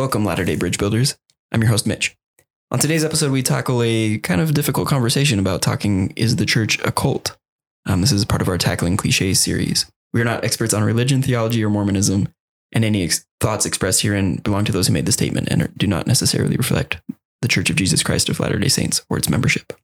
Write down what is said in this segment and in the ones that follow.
Welcome, Latter day Bridge Builders. I'm your host, Mitch. On today's episode, we tackle a kind of difficult conversation about talking is the church a cult? Um, this is part of our Tackling Cliches series. We are not experts on religion, theology, or Mormonism, and any ex- thoughts expressed herein belong to those who made the statement and do not necessarily reflect the Church of Jesus Christ of Latter day Saints or its membership.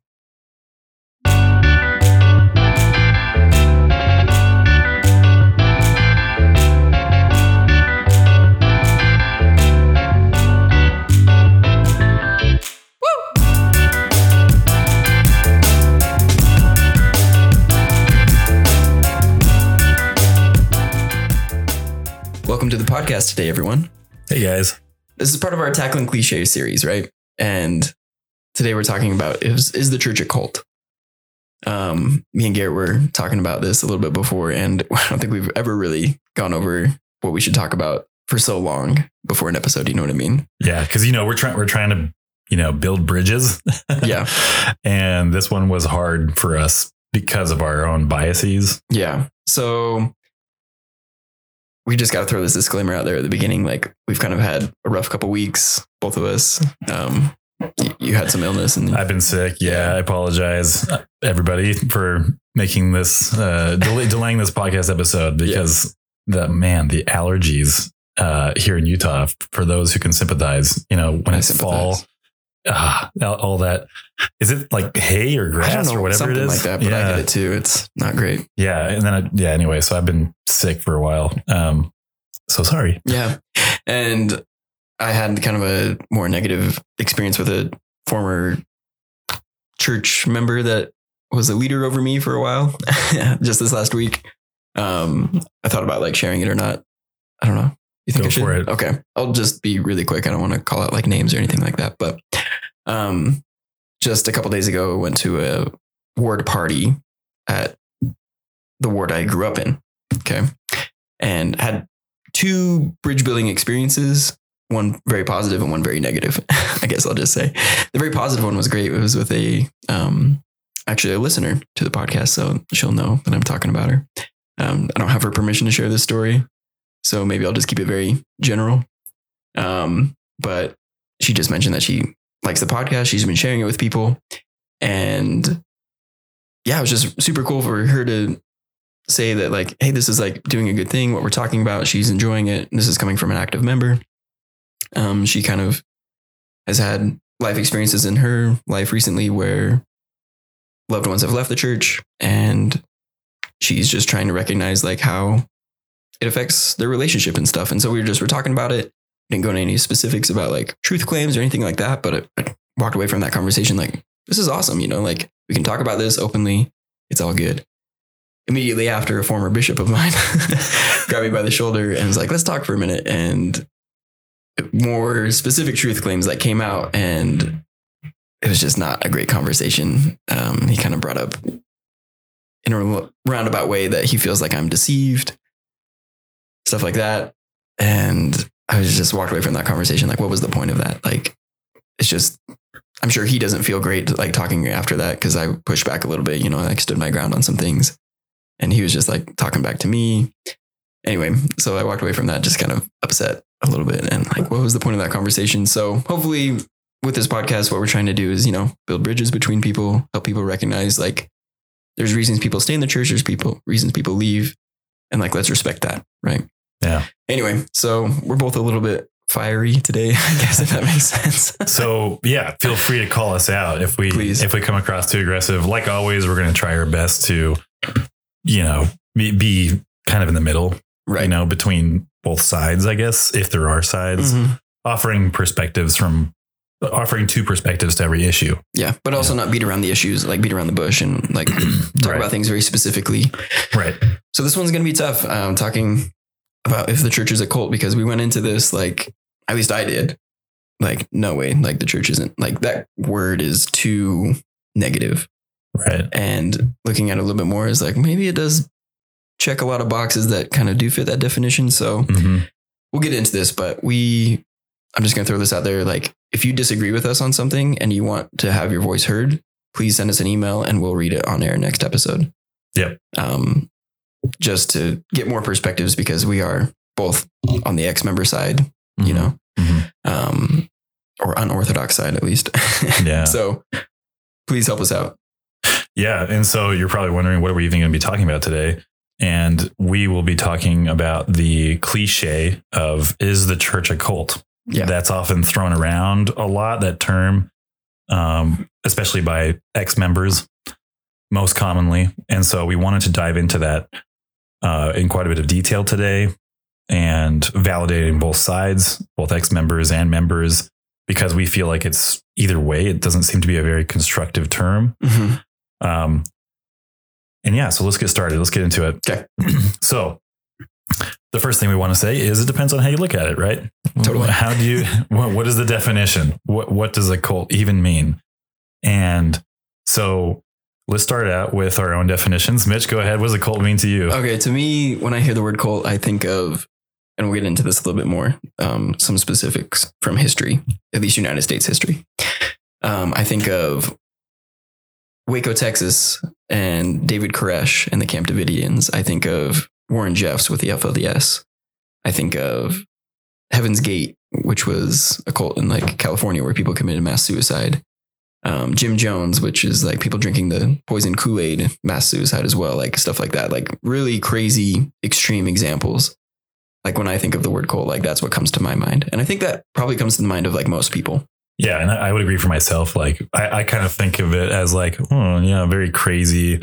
Welcome to the podcast today, everyone. Hey guys. This is part of our Tackling Cliches series, right? And today we're talking about is, is the church a cult? Um, me and Garrett were talking about this a little bit before, and I don't think we've ever really gone over what we should talk about for so long before an episode. You know what I mean? Yeah, because you know we're trying we're trying to you know build bridges. Yeah. and this one was hard for us because of our own biases. Yeah. So we just got to throw this disclaimer out there at the beginning. Like we've kind of had a rough couple weeks, both of us. Um, y- you had some illness, and I've been sick. Yeah, I apologize everybody for making this uh delay, delaying this podcast episode because the man the allergies uh here in Utah for those who can sympathize. You know when I it's fall. sympathize. Ah, all- all that. Is it like hay or grass know or whatever it is? like that, but I yeah. get it too. It's not great. Yeah, and then I, yeah. Anyway, so I've been sick for a while. Um, so sorry. Yeah. And I had kind of a more negative experience with a former church member that was a leader over me for a while just this last week. Um, I thought about like sharing it or not. I don't know. You think Go I should? for it. Okay. I'll just be really quick. I don't want to call out like names or anything like that. But um, just a couple days ago, I went to a ward party at the ward I grew up in. Okay. And had two bridge building experiences, one very positive and one very negative. I guess I'll just say the very positive one was great. It was with a um, actually a listener to the podcast, so she'll know that I'm talking about her. Um, I don't have her permission to share this story, so maybe I'll just keep it very general. Um, but she just mentioned that she likes the podcast. She's been sharing it with people, and yeah, it was just super cool for her to say that like, hey, this is like doing a good thing. What we're talking about, she's enjoying it. This is coming from an active member. Um, she kind of has had life experiences in her life recently where loved ones have left the church, and she's just trying to recognize like how it affects their relationship and stuff. And so we were just we're talking about it. Didn't go into any specifics about like truth claims or anything like that, but it, I walked away from that conversation like this is awesome. You know, like we can talk about this openly. It's all good immediately after a former bishop of mine grabbed me by the shoulder and was like, let's talk for a minute. And more specific truth claims that came out. And it was just not a great conversation. Um, he kind of brought up in a roundabout way that he feels like I'm deceived, stuff like that. And I was just walked away from that conversation. Like, what was the point of that? Like, it's just, I'm sure he doesn't feel great like talking after that because I pushed back a little bit, you know, I like stood my ground on some things and he was just like talking back to me. Anyway, so I walked away from that just kind of upset a little bit and like, what was the point of that conversation? So hopefully, with this podcast, what we're trying to do is, you know, build bridges between people, help people recognize like there's reasons people stay in the church, there's people reasons people leave, and like let's respect that, right? Yeah. Anyway, so we're both a little bit fiery today, I guess if that makes sense. So yeah, feel free to call us out if we Please. if we come across too aggressive. Like always, we're going to try our best to, you know, be, be kind of in the middle, right. you know, between both sides. I guess if there are sides, Mhm. offering perspectives from offering two perspectives to every issue. Yeah, but also not beat around the issues, like beat around the bush and like talk Right. about things very specifically. Right. So this one's going to be tough. Um, talking about if the church is a cult because we went into this like at least I did. Like no way, like the church isn't like that word is too negative. Right. And looking at it a little bit more is like maybe it does check a lot of boxes that kind of do fit that definition. So hmm we'll get into this, but we I'm just going to throw this out there like if you disagree with us on something and you want to have your voice heard, please send us an email and we'll read it on air next episode. Yep. Um, just to get more perspectives because we are both on the ex member side, you Mhm. know, Mhm. um, or unorthodox side at least. Yeah. so please help us out. Yeah. And so you're probably wondering, what are we even going to be talking about today? And we will be talking about the cliche of is the church a cult? Yeah. That's often thrown around a lot, that term, um, especially by ex members, most commonly. And so we wanted to dive into that uh, in quite a bit of detail today and validating both sides, both ex members and members, because we feel like it's either way, it doesn't seem to be a very constructive term. Mhm. Um, and yeah, so let's get started. Let's get into it. Okay. so the first thing we want to say is it depends on how you look at it, right? Totally. How do you, what, what is the definition? What, what does a cult even mean? And so let's start out with our own definitions. Mitch, go ahead. What does a cult mean to you? Okay, to me, when I hear the word cult, I think of, and we'll get into this a little bit more, um, some specifics from history, at least United States history. Um, I think of Waco, Texas, and David Koresh and the Camp Davidians. I think of Warren Jeffs with the FLDS. I think of Heaven's Gate, which was a cult in like California where people committed mass suicide. Um, Jim Jones, which is like people drinking the poison Kool Aid, mass suicide as well, like stuff like that. Like really crazy, extreme examples. Like when I think of the word cult, like that's what comes to my mind. And I think that probably comes to the mind of like most people. Yeah, and I would agree for myself. Like I, I kind of think of it as like, oh yeah, very crazy,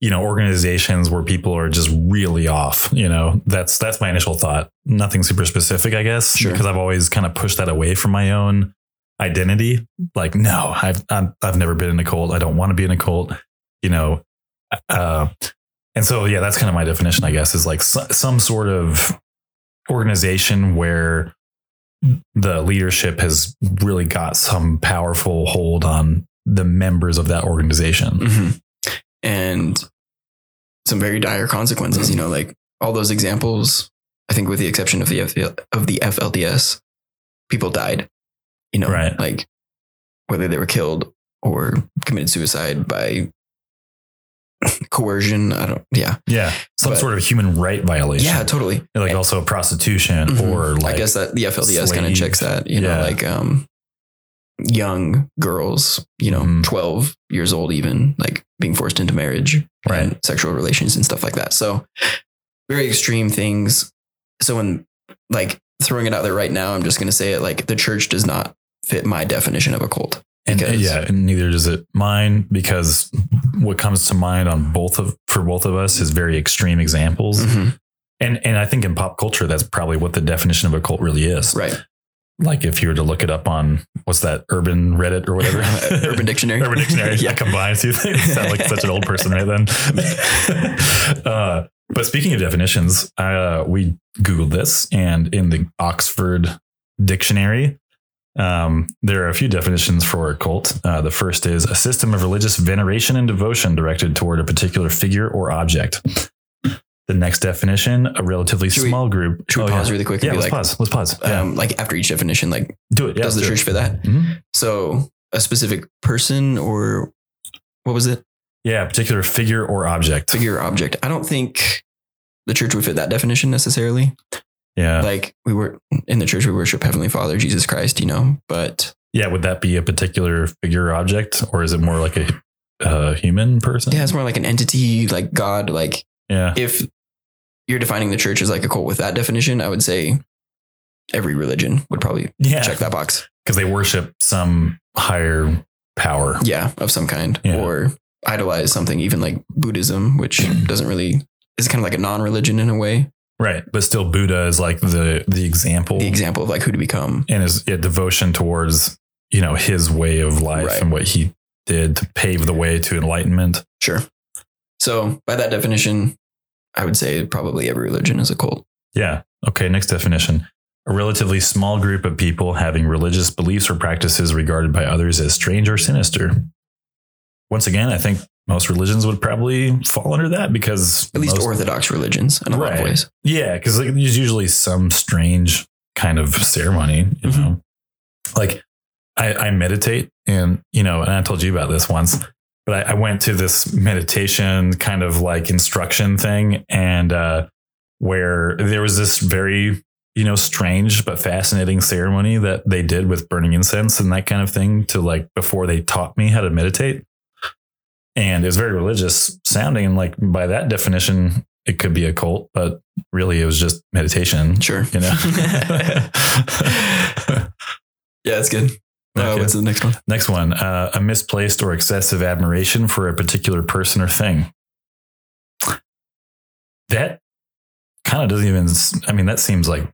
you know, organizations where people are just really off. You know, that's that's my initial thought. Nothing super specific, I guess, Sure. because I've always kind of pushed that away from my own identity. Like, no, I've I'm, I've never been in a cult. I don't want to be in a cult. You know, uh, and so yeah, that's kind of my definition, I guess, is like so, some sort of organization where the leadership has really got some powerful hold on the members of that organization. Mhm. And some very dire consequences, you know, like all those examples, I think with the exception of the FL, of the FLDS, people died, you know, Right. like whether they were killed or committed suicide by coercion. I don't, yeah. Yeah, some But- sort of human right violation. Yeah, totally. like also prostitution Mhm. or like I guess that the FLDS kind of checks that, you know, like um, young girls, you know, Mhm. 12 years old, even like being forced into marriage Right. and sexual relations and stuff like that. So, very extreme things. So, when like throwing it out there right now, I'm just going to say it like the church does not fit my definition of a cult. and because- yeah, and neither does it mine because what comes to mind on both of for both of us is very extreme examples. Mhm. And and I think in pop culture that's probably what the definition of a cult really is. Right. Like if you were to look it up on what's that urban Reddit or whatever. Urban Dictionary. Urban Dictionary. yeah. combined two things. Sound like such an old person right then. uh, but speaking of definitions, uh, we Googled this and in the Oxford Dictionary, um, there are a few definitions for a cult. Uh, the first is a system of religious veneration and devotion directed toward a particular figure or object. The next definition, a relatively Should we- small group. Should we Oh, pause yeah. really quick? Yeah, let's like, pause. Let's pause. Yeah. um, like after each definition, like do it. Yeah, does the do church it. fit that? Mhm. So, a specific person or what was it? Yeah, particular figure or object. Figure or object. I don't think the church would fit that definition necessarily. Yeah. Like we were in the church, we worship Heavenly Father, Jesus Christ, you know. But Yeah, would that be a particular figure or object, or is it more like a uh, human person? yeah, it's more like an entity, like God. Like yeah, if you're defining the church as like a cult with that definition, I would say every religion would probably yeah, check that box. because they worship some higher power. Yeah, of some kind, Yeah. or idolize something, even like Buddhism, which doesn't really is kind of like a non-religion in a way. Right, but still, Buddha is like the the example, The example of like who to become. and his yeah, devotion towards you know his way of life Right. and what he did to pave the way to enlightenment. Sure. So by that definition, I would say probably every religion is a cult. Yeah. Okay. Next definition. A relatively small group of people having religious beliefs or practices regarded by others as strange or sinister. Once again, I think most religions would probably fall under that because At least most- Orthodox religions in a lot of ways. Yeah, because like, there's usually some strange kind of ceremony, you Mhm. know. Like I, I meditate, and you know, and I told you about this once, but I, I went to this meditation kind of like instruction thing, and uh, where there was this very you know, strange but fascinating ceremony that they did with burning incense and that kind of thing to like before they taught me how to meditate. And it was very religious sounding. And like by that definition, it could be a cult, but really it was just meditation. Sure. You know? yeah, that's good. Uh, what's the next one? Next one, uh, a misplaced or excessive admiration for a particular person or thing. That kind of doesn't even. I mean, that seems like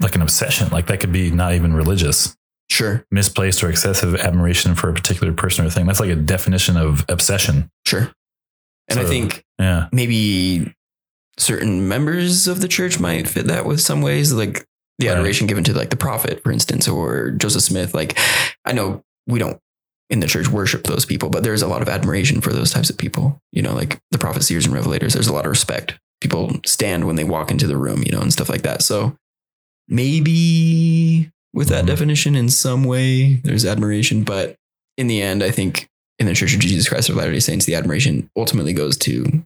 like an obsession. Like that could be not even religious. Sure. Misplaced or excessive admiration for a particular person or thing. That's like a definition of obsession. Sure. And I think Yeah. maybe certain members of the church might fit that with some ways, like the Right. adoration given to like the prophet, for instance, or Joseph Smith. Like, I know we don't in the church worship those people, but there's a lot of admiration for those types of people. You know, like the prophet, seers, and revelators. There's a lot of respect. People stand when they walk into the room, you know, and stuff like that. So maybe with that Mhm. definition, in some way, there's admiration, but in the end, I think in the Church of Jesus Christ of Latter Day Saints, the admiration ultimately goes to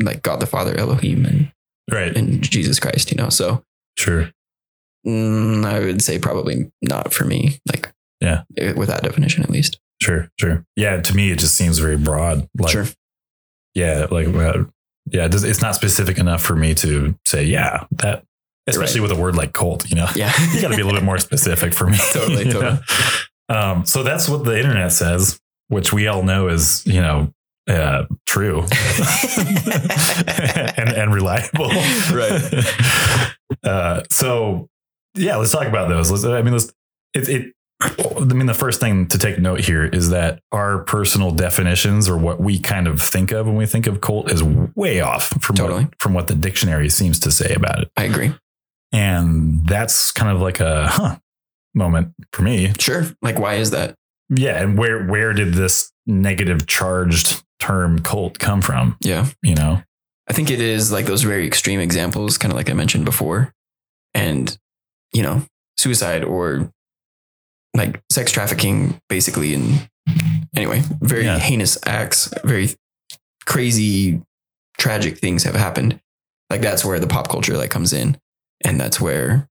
like God the Father, Elohim, and, Right. and Jesus Christ. You know, so Sure. mm, I would say probably not for me. Like, Yeah. eh, with that definition at least. Sure. Sure. Yeah. To me, it just seems very broad. Like, sure, yeah, like, uh, yeah, it's not specific enough for me to say, yeah, that, especially with a word like cult, you know, yeah, you got to be a little bit more specific for me. Totally, totally. Um, so that's what the internet says, which we all know is, you know, uh, true and, and reliable. Right. Uh, so yeah, let's talk about those. Let's, I mean, let's, it, it, I mean, the first thing to take note here is that our personal definitions or what we kind of think of when we think of cult is way off from Totally. what, from what the dictionary seems to say about it. I agree. And that's kind of like a huh moment for me. Sure. Like, why is that? Yeah, and where where did this negative charged term cult come from? Yeah. You know, I think it is like those very extreme examples, kind of like I mentioned before. And, you know, suicide or like sex trafficking, basically. And anyway, very Yeah. heinous acts, very crazy, tragic things have happened. Like that's where the pop culture like comes in. And that's where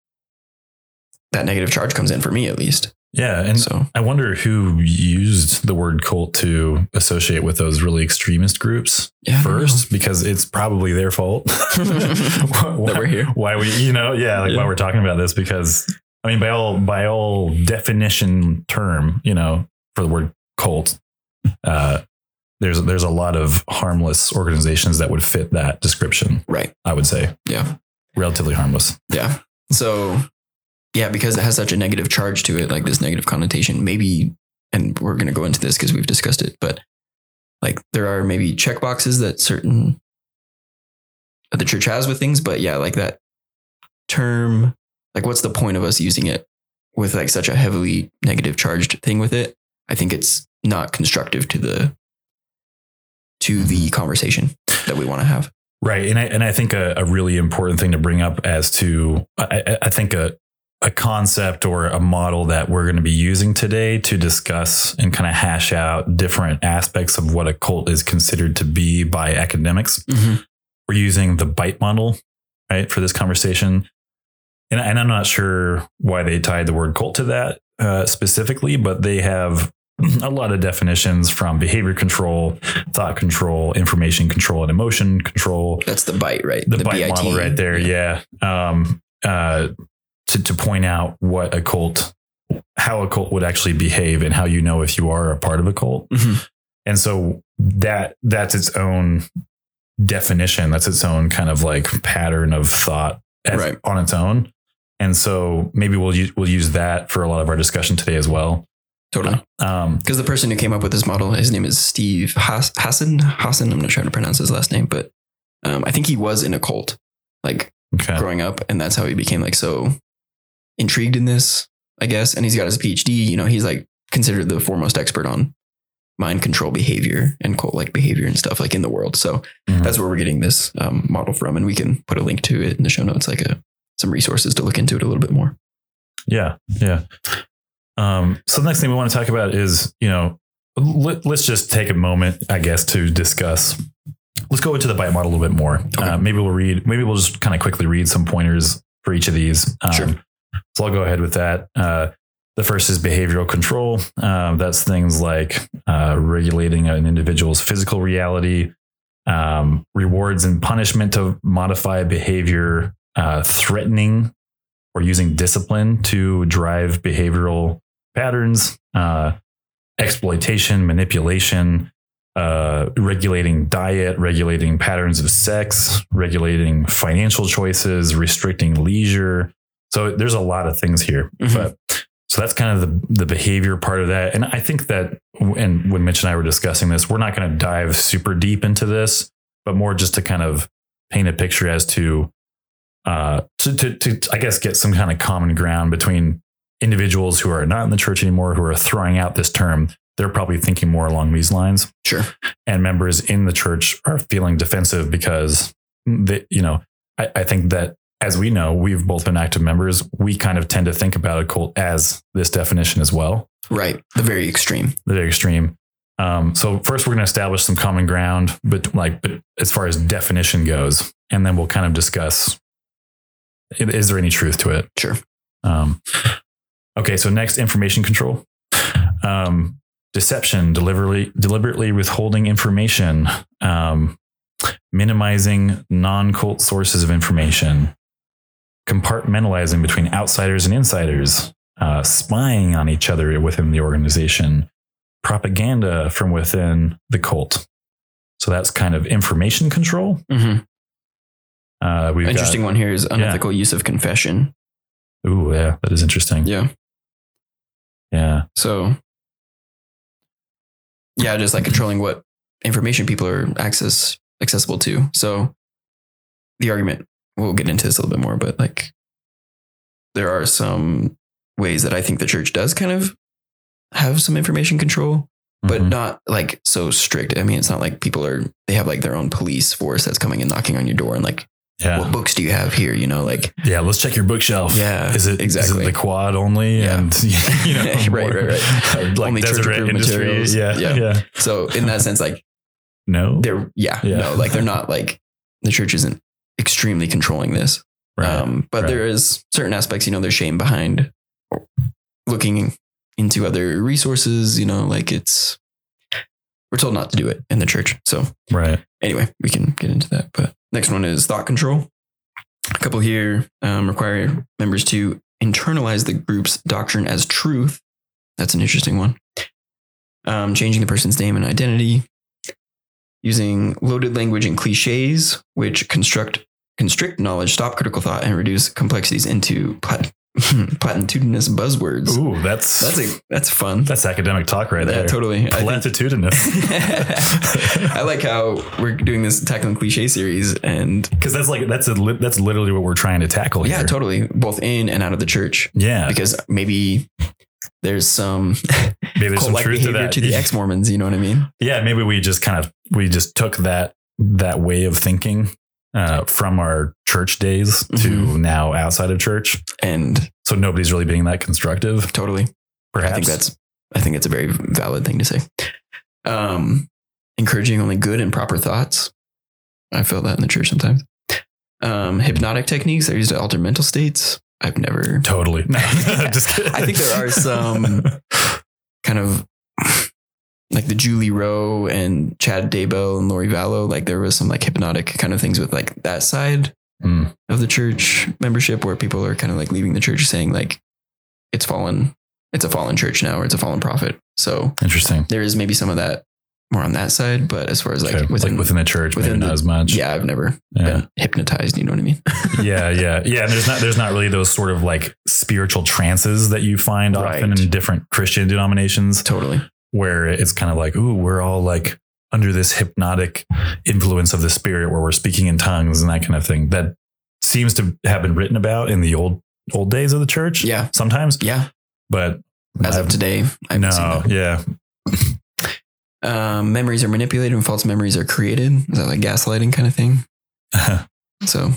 that negative charge comes in for me, at least. yeah, and so, I wonder who used the word cult to associate with those really extremist groups yeah. First, because it's probably their fault That we're here. Why we, you know, yeah, like why we're talking about this because I mean, by all by all definition term, you know, for the word cult, uh, there's there's a lot of harmless organizations that would fit that description. Right. I would say Yeah. Relatively harmless. Yeah. So, yeah, because it has such a negative charge to it, like this negative connotation, maybe, and we're going to go into this because we've discussed it, but like there are maybe check boxes that certain that the church has with things, but yeah, like that term, like what's the point of us using it with like such a heavily negative charged thing with it? I think it's not constructive to the to the conversation that we want to have. Right. And I, and I think a, a really important thing to bring up as to, I, I- think a, a concept or a model that we're going to be using today to discuss and kind of hash out different aspects of what a cult is considered to be by academics. We're using the BITE model, right, for this conversation. And, and I'm not sure why they tied the word cult to that uh, specifically, but they have a lot of definitions from behavior control, thought control, information control, and emotion control. That's the bite, right? The, BITE model right there. Yeah. Um, uh, to, to point out what a cult, how a cult would actually behave and how you know if you are a part of a cult. Mhm. And so that that's its own definition. That's its own kind of like pattern of thought as- Right. on its own. And so maybe we'll use, we'll use that for a lot of our discussion today as well. Totally. Um, Because the person who came up with this model, his name is Steve Hass- Hassan. Hassan, I'm not trying to pronounce his last name, but um, I think he was in a cult, like okay. growing up, and that's how he became like so intrigued in this, I guess. And he's got his PhD. You know, he's like considered the foremost expert on mind control behavior and cult like behavior and stuff like in the world. So Mhm. that's where we're getting this um, model from, and we can put a link to it in the show notes, like a some resources to look into it a little bit more. Yeah, yeah. Um, so the next thing we want to talk about is, you know, let, let's just take a moment, I guess, to discuss let's go into the BITE model a little bit more. Okay. Uh, maybe we'll read. Maybe we'll just kind of quickly read some pointers for each of these. Um, Sure. So I'll go ahead with that. Uh, the first is behavioral control. Um, that's things like uh, regulating an individual's physical reality, um, rewards and punishment to modify behavior, uh, threatening or using discipline to drive behavioral patterns, uh, exploitation, manipulation, uh, regulating diet, regulating patterns of sex, regulating financial choices, restricting leisure. So there's a lot of things here. Mhm. But so that's kind of the, the behavior part of that. And I think that, and when Mitch and I were discussing this, we're not going to dive super deep into this, but more just to kind of paint a picture as to, uh, to, to, to I guess, get some kind of common ground between individuals who are not in the church anymore, who are throwing out this term. They're probably thinking more along these lines Sure. and members in the church are feeling defensive because they, you know, I, I think that as we know, we've both been active members. We kind of tend to think about a cult as this definition as well, Right. The very extreme. the very extreme. Um, so first, we're going to establish some common ground, but like, but as far as definition goes, and then we'll kind of discuss: is there any truth to it? Sure. Um, okay, so next, information control. Um, deception, deliberately, deliberately withholding information, um, minimizing non cult sources of information, compartmentalizing between outsiders and insiders, uh, spying on each other within the organization, propaganda from within the cult. So that's kind of information control. hmm Uh, we've Interesting one here is unethical use of confession. Got, ooh, yeah, that is interesting. Yeah. Yeah. So, yeah, just like controlling what information people are access accessible to. So, the argument we'll get into this a little bit more, but like there are some ways that I think the church does kind of have some information control, but Mhm. not like so strict. I mean, it's not like people are they have like their own police force that's coming and knocking on your door and like, yeah. what books do you have here? You know, like Yeah, let's check your bookshelf. Yeah, is it exactly. Is it the quad only? Yeah. And you know, Right, right, right. like Only church-approved industry. materials. Yeah, Yeah. yeah, so in that sense, like No, they're yeah, Yeah. no, like they're not like the church isn't extremely controlling this. right. Um, but right. there is certain aspects, you know, there's shame behind looking into other resources, you know, like it's we're told not to do it in the church. So right. anyway, we can get into that. But next one is thought control. A couple here um, require members to internalize the group's doctrine as truth. That's an interesting one. Um, changing the person's name and identity, using loaded language and cliches, which construct constrict knowledge, stop critical thought, and reduce complexities into plat- platitudinous buzzwords. Ooh, that's That's a that's fun. that's academic talk right yeah, there. totally. Platitudinous. I like how we're doing this tackling cliche series and Because that's like that's a li- that's literally what we're trying to tackle yeah, here. totally both in and out of the church Yeah, because maybe there's some maybe there's some truth to that. to, the ex Mormons. You know what I mean? yeah, maybe we just kind of we just took that that way of thinking uh, from our church days to Mhm. now outside of church. And So nobody's really being that constructive. totally, Perhaps I think that's I think it's a very valid thing to say. Um, encouraging only good and proper thoughts. I feel that in the church sometimes. Um, hypnotic techniques are used to alter mental states. I've never totally. No, just kidding. I think there are some kind of like the Julie Rowe and Chad Daybell and Lori Vallow. Like there was some like hypnotic kind of things with like that side Mm, of the church membership where people are kind of like leaving the church saying like it's fallen, it's a fallen church now or it's a fallen prophet. So interesting. there is maybe some of that more on that side, but as far as like Okay. within, like within the church, within maybe not the- as much. yeah, I've never Yeah. been hypnotized. You know what I mean? yeah, yeah, yeah. And there's not there's not really those sort of like spiritual trances that you find often in different Christian denominations, totally. where it's kind of like, ooh, we're all like under this hypnotic influence of the spirit, where we're speaking in tongues and that kind of thing. That seems to have been written about in the old old days of the church. Yeah. sometimes, Yeah. but As of I've- today, I no, yeah, Um, memories are manipulated and false memories are created. Is that like gaslighting kind of thing? So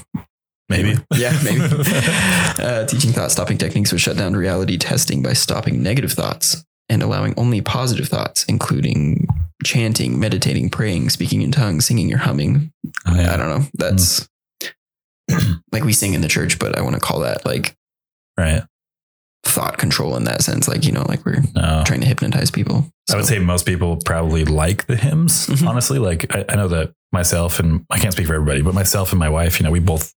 maybe, yeah, maybe. uh, teaching thought stopping techniques would shut down reality testing by stopping negative thoughts and allowing only positive thoughts, including chanting, meditating, praying, speaking in tongues, singing or humming. Oh, yeah. I don't know. That's like we sing in the church, but I want to call that like Right. thought control in that sense. Like, you know, like we're No. trying to hypnotize people. I would say most people probably like the hymns, Mhm. honestly. Like I, I know that myself and I can't speak for everybody, but myself and my wife, you know, we both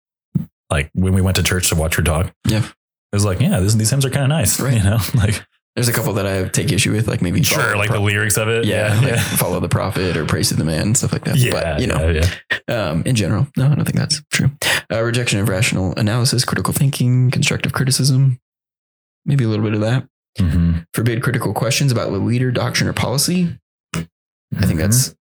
like when we went to church to watch her talk. Yeah. It was like, yeah, this, these hymns are kind of nice. Right. You know, like there's a couple that I take issue with, like maybe sure, like the pro- lyrics of it. yeah, Yeah. like follow the prophet or praise to the man, stuff like that. Yeah. but you know, yeah, yeah. um, in general, no, I don't think that's true. Uh, rejection of rational analysis, critical thinking, constructive criticism, maybe a little bit of that. Mhm. Forbid critical questions about the leader, doctrine, or policy. I think that's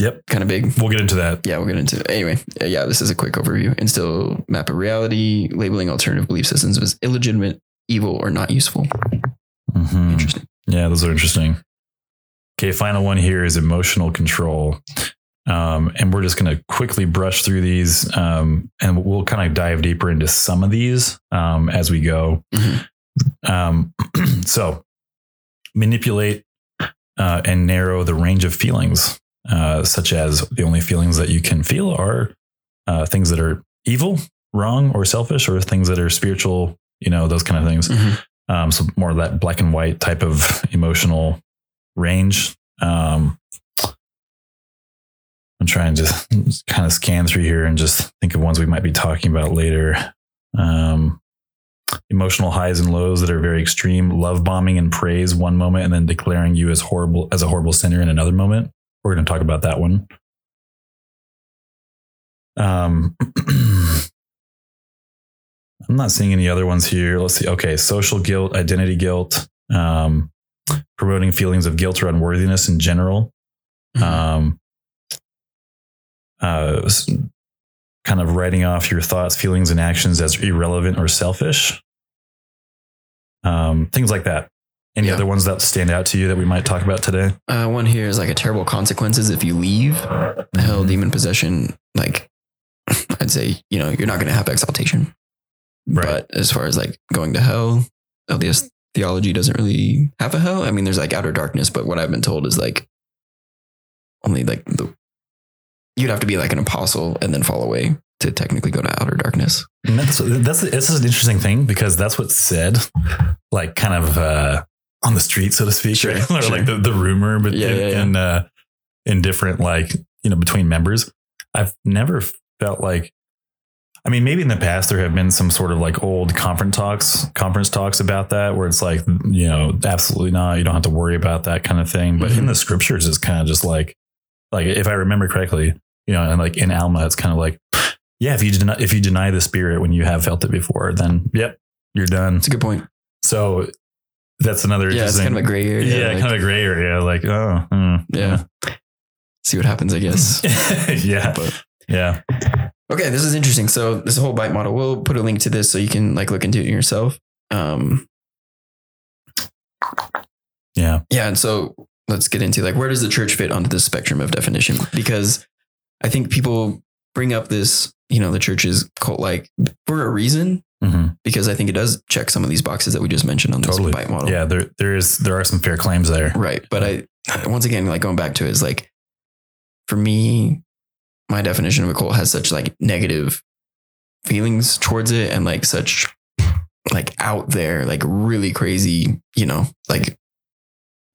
Yep. kind of big. We'll get into that. Yeah, we'll get into it. Anyway, uh, yeah, this is a quick overview. Instill map of reality, labeling alternative belief systems as illegitimate, evil, or not useful. Mhm. Interesting. Yeah, those are interesting. Okay, final one here is emotional control. Um, and we're just going to quickly brush through these um, and we'll kind of dive deeper into some of these um, as we go. Mhm. Um, so, manipulate uh, and narrow the range of feelings, uh, such as the only feelings that you can feel are uh, things that are evil, wrong, or selfish, or things that are spiritual, you know, those kind of things. Mhm. Um, so more of that black and white type of emotional range. Um, I'm trying to kind of scan through here and just think of ones we might be talking about later. Um, emotional highs and lows that are very extreme, love bombing and praise one moment, and then declaring you as horrible as a horrible sinner in another moment. We're going to talk about that one. Um, I'm not seeing any other ones here. Let's see. Okay, social guilt, identity guilt, um, promoting feelings of guilt or unworthiness in general. Mhm. Um, uh, kind of writing off your thoughts, feelings, and actions as irrelevant or selfish. Um, things like that. Any Yeah. other ones that stand out to you that we might talk about today? Uh, one here is like a terrible consequences if you leave. Hell, Mhm. demon possession, like I'd say, you know, you're not going to have exaltation. Right. But as far as like going to hell, LDS theology doesn't really have a hell. I mean, there's like outer darkness, but what I've been told is like only like the you'd have to be like an apostle and then fall away to technically go to outer darkness. And that's that's this is an interesting thing because that's what's said, like kind of uh, on the street, so to speak, Sure, right? or sure. like the, the rumor, but Yeah, in, yeah, yeah. in, uh, in different like you know between members. I've never felt like. I mean, maybe in the past there have been some sort of like old conference talks, conference talks about that, where it's like, you know, absolutely not. You don't have to worry about that kind of thing. But in Mhm. the scriptures, it's kind of just like, like if I remember correctly, you know, and like in Alma, it's kind of like, yeah, if you deny, if you deny the spirit when you have felt it before, then yep, you're done. It's a good point. So that's another Yeah, it's kind of a gray area. yeah, like, kind of a gray area. Like, oh, hmm, yeah. See what happens, I guess. yeah, But yeah, Okay, this is interesting. So this whole BITE model, we'll put a link to this so you can like look into it yourself. Um, yeah. yeah, and so let's get into like where does the church fit onto this spectrum of definition? Because I think people bring up this, you know, the church is cult like for a reason. hmm Because I think it does check some of these boxes that we just mentioned on this Totally. BITE model. Yeah, there there is there are some fair claims there. Right. But I, once again, like going back to it is like, for me, my definition of a cult has such like negative feelings towards it and like such like out there, like really crazy, you know, like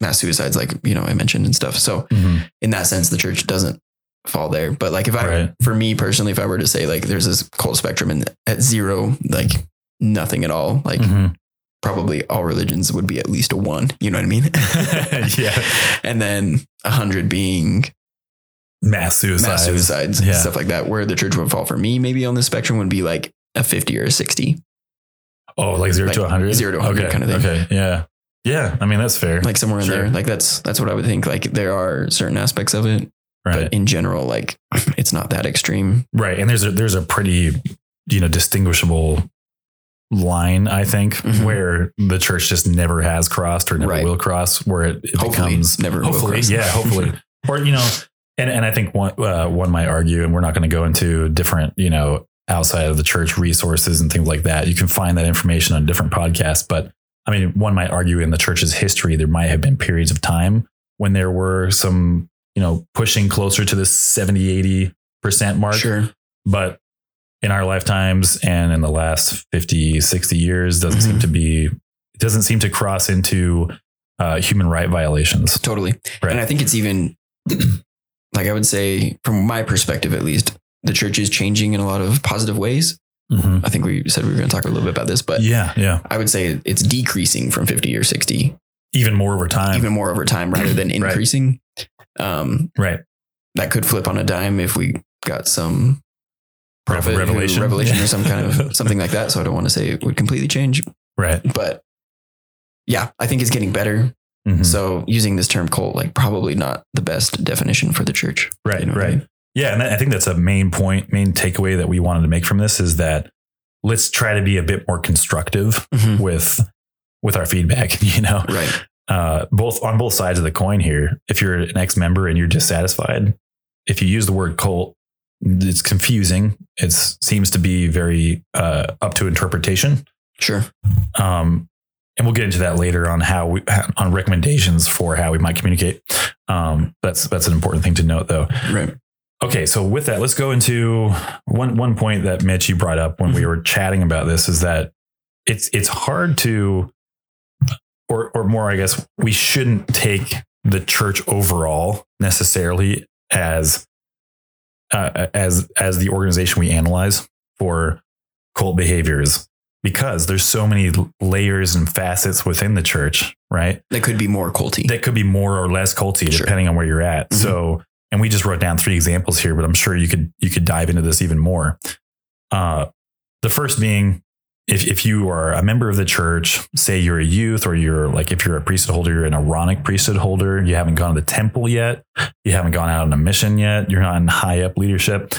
mass suicides, like, you know, I mentioned and stuff. So Mhm. in that sense, the church doesn't fall there. But like if I, Right. for me personally, if I were to say like there's this cult spectrum and at zero, like nothing at all, like Mhm. probably all religions would be at least a one. You know what I mean? Yeah. And then a hundred being mass suicides. mass suicides, Yeah. stuff like that. Where the church would fall for me, maybe on the spectrum would be like a 50 or a 60. Oh, like zero Like to 100? zero to 100 okay. kind of thing. Okay. Yeah. Yeah. I mean, that's fair. Like somewhere in Sure. there. Like that's that's what I would think. Like there are certain aspects of it, right. but in general, like it's not that extreme. Right. And there's a, there's a pretty, you know, distinguishable line, I think, Mhm. where the church just never has crossed or never Right. will cross, where it, it becomes never will hopefully, yeah, hopefully, or you know, and and I think one uh, one might argue, and we're not going to go into different, you know, outside of the church resources and things like that. You can find that information on different podcasts, but I mean, one might argue in the church's history, there might have been periods of time when there were some, you know, pushing closer to the 70, 80% mark. Sure. But in our lifetimes and in the last 50, 60 years, doesn't seem Mhm. to be, it doesn't seem to cross into uh, human right violations. Totally. Right. And I think it's even like I would say, from my perspective at least, the church is changing in a lot of positive ways. Mhm. I think we said we were going to talk a little bit about this, but Yeah. Yeah. I would say it's decreasing from 50 or 60, Even more over time. even more over time rather than Right. increasing. Um, right. that could flip on a dime if we got some prophet Revelation. revelation Yeah. or some kind of something like that. So I don't want to say it would completely change, Right. but yeah, I think it's getting better. Mhm. So using this term cult, like probably not the best definition for the church. Right. You know what I right. mean? Yeah, and I think that's a main point, main takeaway that we wanted to make from this is that let's try to be a bit more constructive Mhm. with with our feedback. You know, Right. uh, both on both sides of the coin here. If you're an ex member and you're dissatisfied, if you use the word cult, it's confusing. It seems to be very uh, up to interpretation. Sure. Um, and we'll get into that later on how we on recommendations for how we might communicate. Um, that's that's an important thing to note, though. Right. Okay, so with that, let's go into one one point that Mitch you brought up when we were chatting about this is that it's it's hard to or or more I guess we shouldn't take the church overall necessarily as uh, as as the organization we analyze for cult behaviors because there's so many layers and facets within the church, right? That could be more culty. that could be more or less culty Sure. depending on where you're at. Mhm. So, and we just wrote down three examples here, but I'm sure you could you could dive into this even more. Uh, the first being if if you are a member of the church, say you're a youth or you're like if you're a priesthood holder, you're an Aaronic priesthood holder, you haven't gone to the temple yet, you haven't gone out on a mission yet, you're not in high up leadership.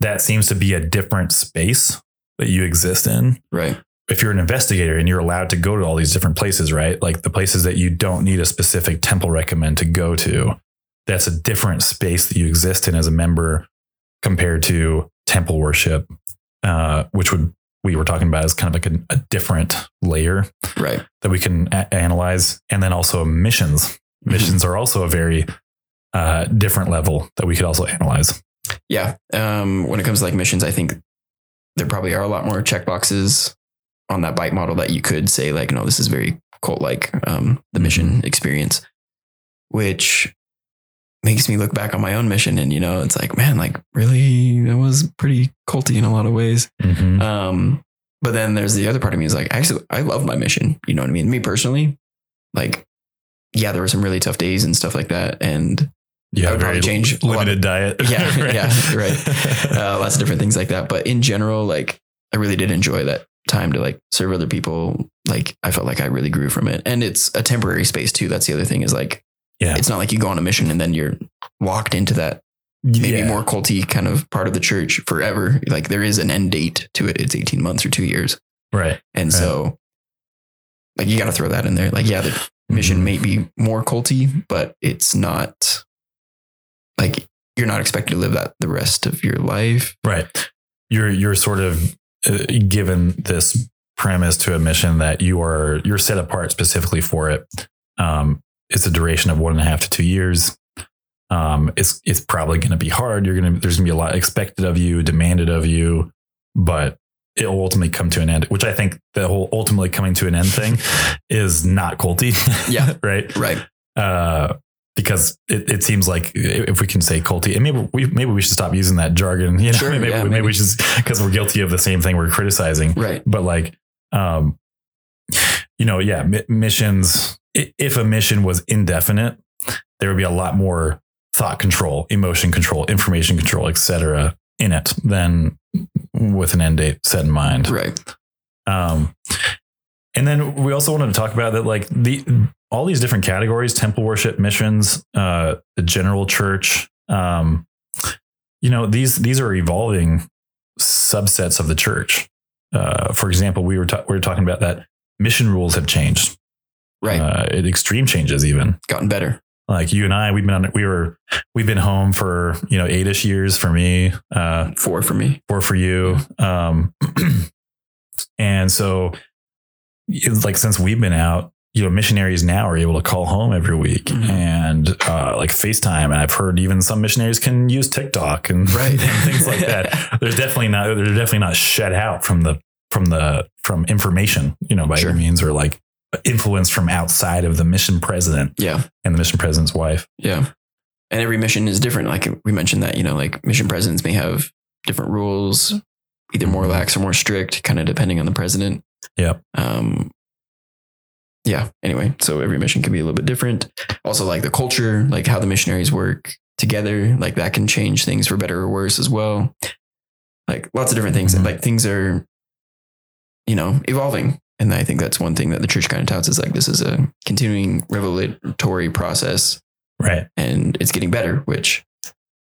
That seems to be a different space that you exist in right. if you're an investigator and you're allowed to go to all these different places, right? Like the places that you don't need a specific temple recommend to go to, that's a different space that you exist in as a member compared to temple worship, uh, which would we were talking about as kind of like a, a different layer Right. that we can a- analyze, and then also missions. Missions are also a very uh, different level that we could also analyze. Yeah. Um, when it comes to like missions, I think there probably are a lot more check boxes on that BITE model that you could say like, no, this is very cult like um, the mission experience, which makes me look back on my own mission and you know it's like man like really it was pretty culty in a lot of ways. Mhm. um but then there's the other part of me is like actually i love my mission you know what i mean? Me personally like yeah there were some really tough days and stuff like that. And You I would probably change limited diet. Yeah, yeah, right. uh, lots of different things like that. But in general, like I really did enjoy that time to like serve other people. Like I felt like I really grew from it, and it's a temporary space too. That's the other thing is like, Yeah. it's not like you go on a mission and then you're locked into that maybe Yeah. more culty kind of part of the church forever. Like there is an end date to it. It's eighteen months or two years, Right. and so like you got to throw that in there. Like yeah, the mission Mhm. may be more culty, but it's not like you're not expected to live that the rest of your life. Right. You're you're sort of uh, given this premise to a mission that you are you're set apart specifically for it. Um, it's a duration of one and a half to two years. Um, it's it's probably going to be hard. You're gonna there's gonna be a lot expected of you, demanded of you, but it will ultimately come to an end. Which I think the whole ultimately coming to an end thing is not culty. Yeah. right. Right. uh, because it, it seems like if we can say culty, and maybe we maybe we should stop using that jargon. You know, Sure, maybe, yeah, maybe, maybe. we should because we're guilty of the same thing we're criticizing. Right. But like, um, you know, yeah, mi- missions. If a mission was indefinite, there would be a lot more thought control, emotion control, information control, etc. in it than with an end date set in mind. Right. Um, and then we also wanted to talk about that, like the all these different categories: temple worship, missions, uh, the general church. Um, you know, these these are evolving subsets of the church. Uh, for example, we were ta- we were talking about that mission rules have changed, Right. uh, extreme changes even. Gotten better. Like you and I, we've been on, we were we've been home for you know eight-ish years for me. Uh, Four for me. four for you. Um, and so, like since we've been out, you know, missionaries now are able to call home every week Mhm. and uh, like FaceTime. And I've heard even some missionaries can use TikTok and, Right. and things like that. They're definitely not, they're definitely not shut out from the, from the, from information, you know, by Sure. any means or like influence from outside of the mission president Yeah. and the mission president's wife. Yeah. And every mission is different. Like we mentioned that, you know, like mission presidents may have different rules, either more lax or more strict, kind of depending on the president. Yeah. Um, yeah. Anyway, so every mission can be a little bit different. Also, like the culture, like how the missionaries work together, like that can change things for better or worse as well. Like lots of different things. Mhm. Like things are, you know, evolving. And I think that's one thing that the church kind of touts is like this is a continuing revelatory process Right. and it's getting better, which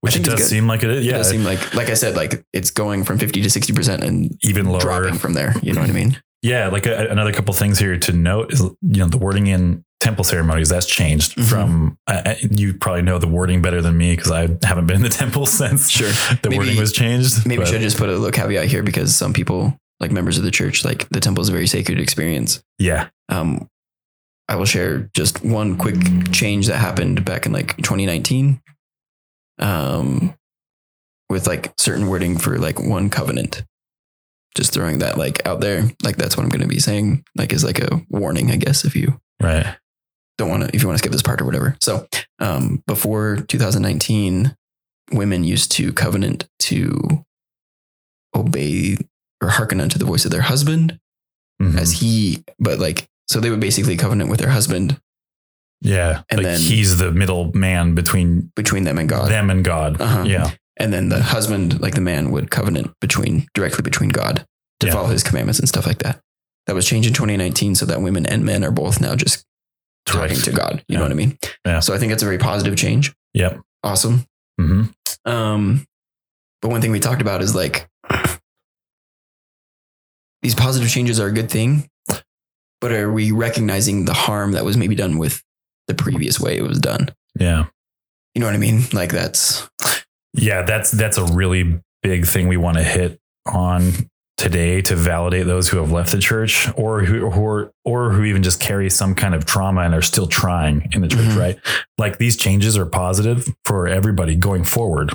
Which it does seem like it is. it Yeah. does seem like, like I said, like it's going from 50 to 60% and even lower. dropping from there. You know what I mean? Yeah, like a, another couple things here to note is you know the wording in temple ceremonies that's changed Mhm. from. Uh, you probably know the wording better than me because I haven't been in the temple since Sure. the Maybe- wording was changed. Maybe I but- should just put a little caveat here because some people, like members of the church, like the temple is a very sacred experience. yeah, Um, I will share just one quick change that happened back in like 2019. Um, with like certain wording for like one covenant. Just throwing that like out there. Like that's what I'm going to be saying. Like is like a warning, I guess, if you right. don't want to, if you want to skip this part or whatever. So, um, before 2019, women used to covenant to obey or hearken unto the voice of their husband Mhm. as he, but like, so they would basically covenant with their husband yeah, and like then- he's the middle man between between them and God. them and God. Uh-huh. Yeah, And then the husband, like the man, would covenant between directly between God to Yeah. follow his commandments and stuff like that. That was changed in 2019 so that women and men are both now just talking to God. You know what I mean? Yeah. So I think it's a very positive change. Yep. Awesome. hmm Um, but one thing we talked about is like these positive changes are a good thing, but are we recognizing the harm that was maybe done with the previous way it was done? Yeah. You know what I mean? Like that's Yeah, that's that's a really big thing we want to hit on today to validate those who have left the church or who who are, or who even just carry some kind of trauma and are still trying in the church, Mhm. right? Like these changes are positive for everybody going forward.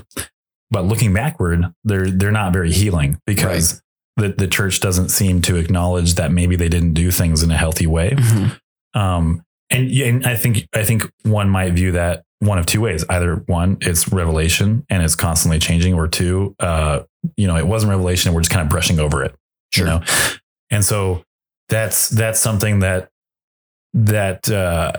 But looking backward, they're they're not very healing because the, the church doesn't seem to acknowledge that maybe they didn't do things in a healthy way. Um, and, and I think I think one might view that one of two ways. Either one, it's revelation and it's constantly changing, or two, uh, you know, it wasn't revelation and we're just kind of brushing over it. Sure. You know? And so that's that's something that that uh,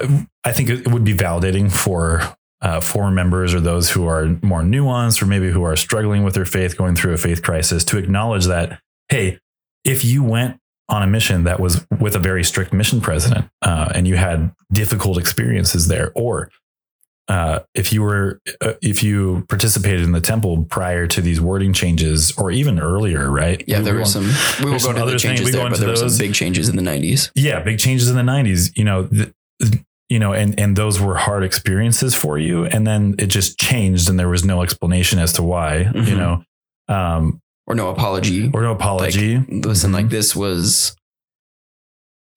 I think it would be validating for uh, former members or those who are more nuanced or maybe who are struggling with their faith, going through a faith crisis, to acknowledge that, hey, if you went on a mission that was with a very strict mission president uh, and you had difficult experiences there, or uh, if you were uh, if you participated in the temple prior to these wording changes or even earlier, right? Yeah, We- there were some. We will go some to other the changes there, but there were some big changes in the 90s. yeah big changes in the 90s you know th- you know and and those were hard experiences for you and then it just changed and there was no explanation as to why you Mhm. know um Or no apology. or no apology Listen, like Mhm. this was.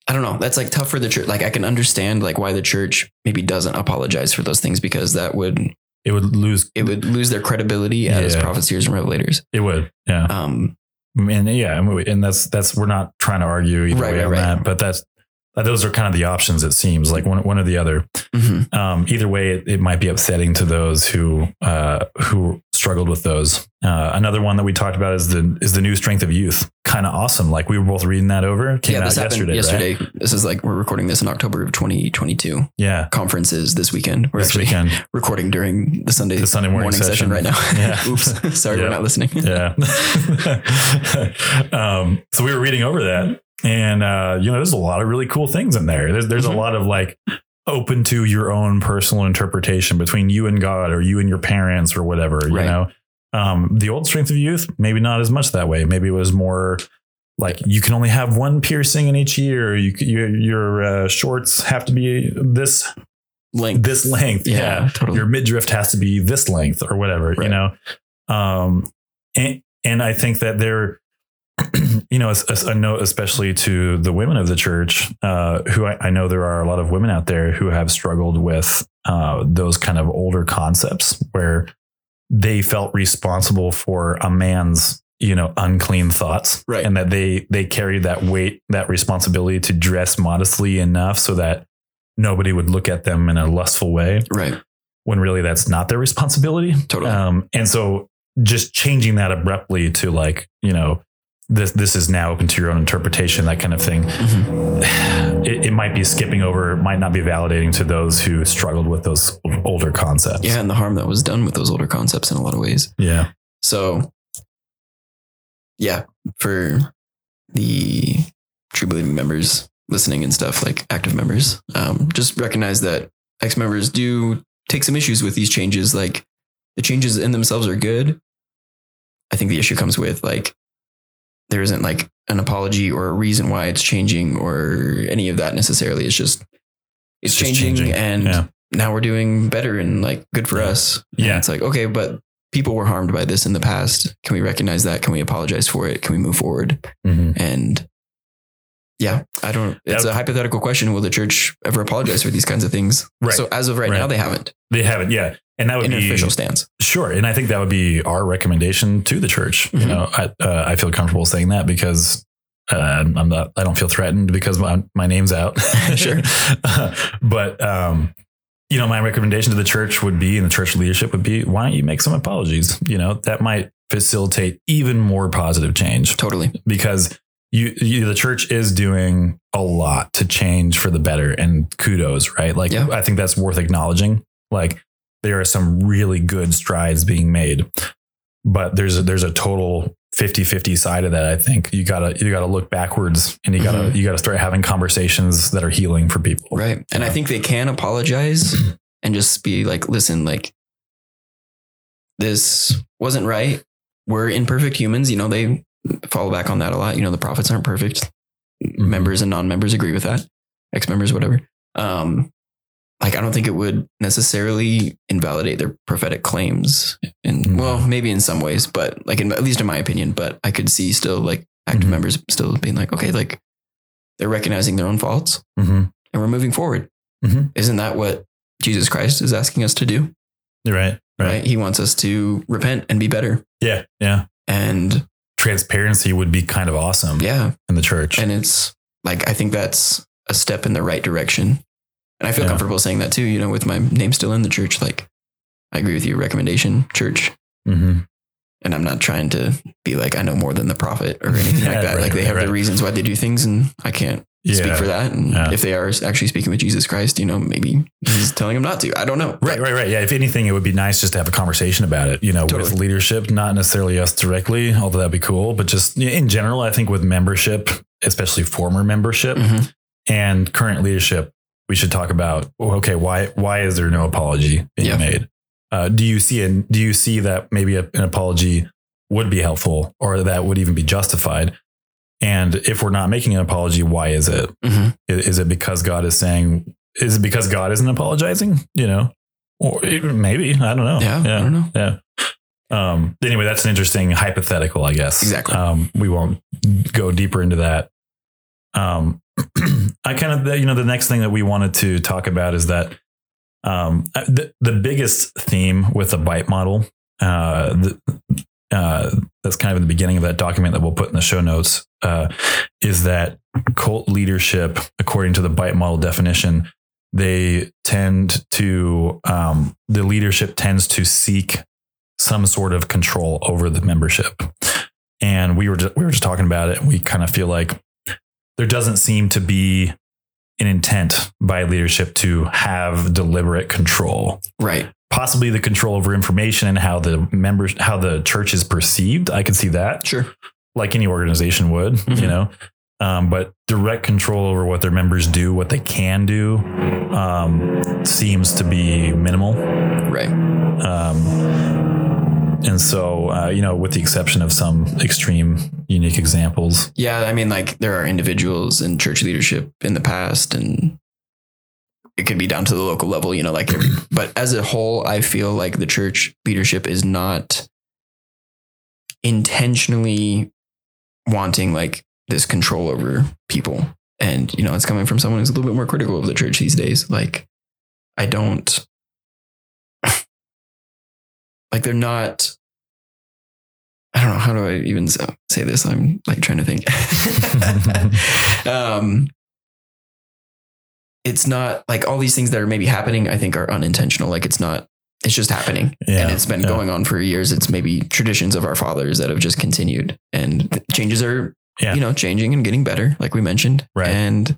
I don't know. That's like tough for the church. Like I can understand like why the church maybe doesn't apologize for those things because that would it would lose it would lose their credibility as Yeah. prophets, seers, and revelators. it would yeah Um, and yeah and that's that's we're not trying to argue either Right, way right, on right. that but that's those are kind of the options it seems like one, one or the other mhm. um, either way, it, it might be upsetting to those who uh, who struggled with those. Uh, another one that we talked about is the is the new strength of youth. Kind of awesome. Like we were both reading that over. Came yeah, out this happened yesterday. yesterday. right? This is like we're recording this in October of 2022. Yeah, Conferences this weekend. We're this actually weekend. recording during the Sunday The Sunday morning session. session. right now. Yeah. Oops, sorry, Yeah. we're not listening. Yeah. um, so we were reading over that, and uh, you know, there's a lot of really cool things in there. There's there's Mhm. a lot of like open to your own personal interpretation between you and God, or you and your parents, or whatever. You know, um, the old strength of youth, maybe not as much that way. Maybe it was more like you can only have one piercing in each year. You your your uh, shorts have to be this Length. this length. Yeah, Yeah. totally. Your midriff has to be this length or whatever, Right. you know? Um, and, and I think that there, you know, a, a, note, especially to the women of the church, uh, who I, I, know there are a lot of women out there who have struggled with uh, those kind of older concepts where they felt responsible for a man's you know unclean thoughts right. and that they they carried that weight that responsibility to dress modestly enough so that nobody would look at them in a lustful way right. when really that's not their responsibility. Totally. Um, and so just changing that abruptly to like you know this this is now open to your own interpretation that kind of thing. Mm-hmm. it, it, might be skipping over might not be validating to those who struggled with those older concepts. Yeah and the harm that was done with those older concepts in a lot of ways. Yeah. So yeah for the true believing members listening and stuff like active members um, just recognize that ex members do take some issues with these changes. Like the changes in themselves are good. I think the issue comes with like there isn't like an apology or a reason why it's changing or any of that necessarily. It's just it's, it's changing, changing, and yeah. now we're doing better and like good for yeah. us. Yeah. And it's like, okay, but people were harmed by this in the past. Can we recognize that? Can we apologize for it? Can we move forward? Mm-hmm. And yeah, I don't. It's a hypothetical question. Will the church ever apologize for these kinds of things? Right. So as of right, right. now, they haven't. They haven't. Yeah, and that would in be official stance. Sure, and I think that would be our recommendation to the church. Mm-hmm. You know, I, uh, I feel comfortable saying that because uh, I'm not. I don't feel threatened because my my name's out. sure, but um, you know, my recommendation to the church would be, and the church leadership would be, why don't you make some apologies? You know, that might facilitate even more positive change. Totally, because you, you, the church is doing a lot to change for the better and kudos right? Like yeah. i think that's worth acknowledging. Like there are some really good strides being made but there's a, there's a total 50-50 side of that i think. You gotta you gotta look backwards and you gotta mm-hmm. you gotta start having conversations that are healing for people. Right and i think they can apologize and just be like listen like this wasn't right. We're imperfect humans you know they follow back on that a lot. You know, the prophets aren't perfect. Mm-hmm. Members and non-members agree with that. Ex-members, whatever. Um, like I don't think it would necessarily invalidate their prophetic claims. And mm-hmm. well, maybe in some ways, but like in, at least in my opinion, but I could see still like active mm-hmm. members still being like, okay, like they're recognizing their own faults mm-hmm. and we're moving forward. Mm-hmm. Isn't that what Jesus Christ is asking us to do? Right, right. Right. He wants us to repent and be better. Yeah. Yeah. And transparency would be kind of awesome. Yeah. In the church. And it's like, I think that's a step in the right direction. And I feel yeah. comfortable saying that too, you know, with my name still in the church. Like, I agree with your recommendation, church. Mm-hmm. And I'm not trying to be like, I know more than the prophet or anything like that. right, like, they have right. their reasons why they do things, and I can't yeah. speak for that. And yeah. if they are actually speaking with Jesus Christ, you know, maybe he's telling them not to. I don't know. Right, right, right. Yeah. If anything, it would be nice just to have a conversation about it, you know, totally. with leadership, not necessarily us directly, although that'd be cool, but just in general, I think with membership, especially former membership mm-hmm. and current leadership, we should talk about, okay, why, why is there no apology being yeah. made? Uh, do you see, a, do you see that maybe a, an apology would be helpful or that would even be justified? And if we're not making an apology, why is it? Mm-hmm. Is it because God is saying, is it because God isn't apologizing? You know, or maybe, I don't know. Yeah. yeah I don't know. Yeah. Um, anyway, that's an interesting hypothetical, I guess. Exactly. Um, we won't go deeper into that. Um, I kind of, you know, the next thing that we wanted to talk about is that um, the, the biggest theme with the BITE model, uh, the, uh, that's kind of in the beginning of that document that we'll put in the show notes, uh, is that cult leadership, according to the BITE model definition, they tend to um, the leadership tends to seek some sort of control over the membership. And we were just, we were just talking about it. We kind of feel like there doesn't seem to be an intent by leadership to have deliberate control. Right possibly the control over information and how the members how the church is perceived. I could see that. Sure. Like any organization would mm-hmm. you know? Um, but direct control over what their members do what they can do um, seems to be minimal. Right. Um, and so uh, you know with the exception of some extreme unique examples. Yeah i mean like there are individuals in church leadership in the past and it can be down to the local level, you know, like, every, but as a whole, I feel like the church leadership is not intentionally wanting like this control over people. And, you know, it's coming from someone who's a little bit more critical of the church these days. Like, I don't, like, they're not, I don't know, how do I even say this? I'm like trying to think. um, it's not like all these things that are maybe happening, I think are unintentional. Like, it's not, it's just happening Yeah, and it's been yeah. going on for years. It's maybe traditions of our fathers that have just continued, and changes are, Yeah. you know, changing and getting better, like we mentioned. Right. And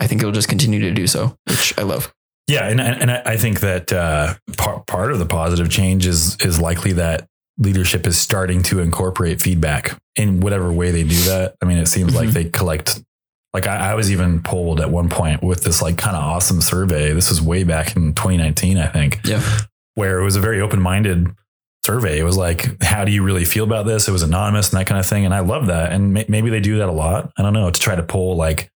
I think it'll just continue to do so, which I love. Yeah, and and I think that uh, part part of the positive change is is likely that leadership is starting to incorporate feedback in whatever way they do that. I mean, it seems like Mhm. they collect. Like I, I was even polled at one point with this like kind of awesome survey. This was way back in 2019, I think, Yeah. where it was a very open minded survey. It was like, how do you really feel about this? It was anonymous and that kind of thing, and I love that. And may, maybe they do that a lot. I don't know to try to pull like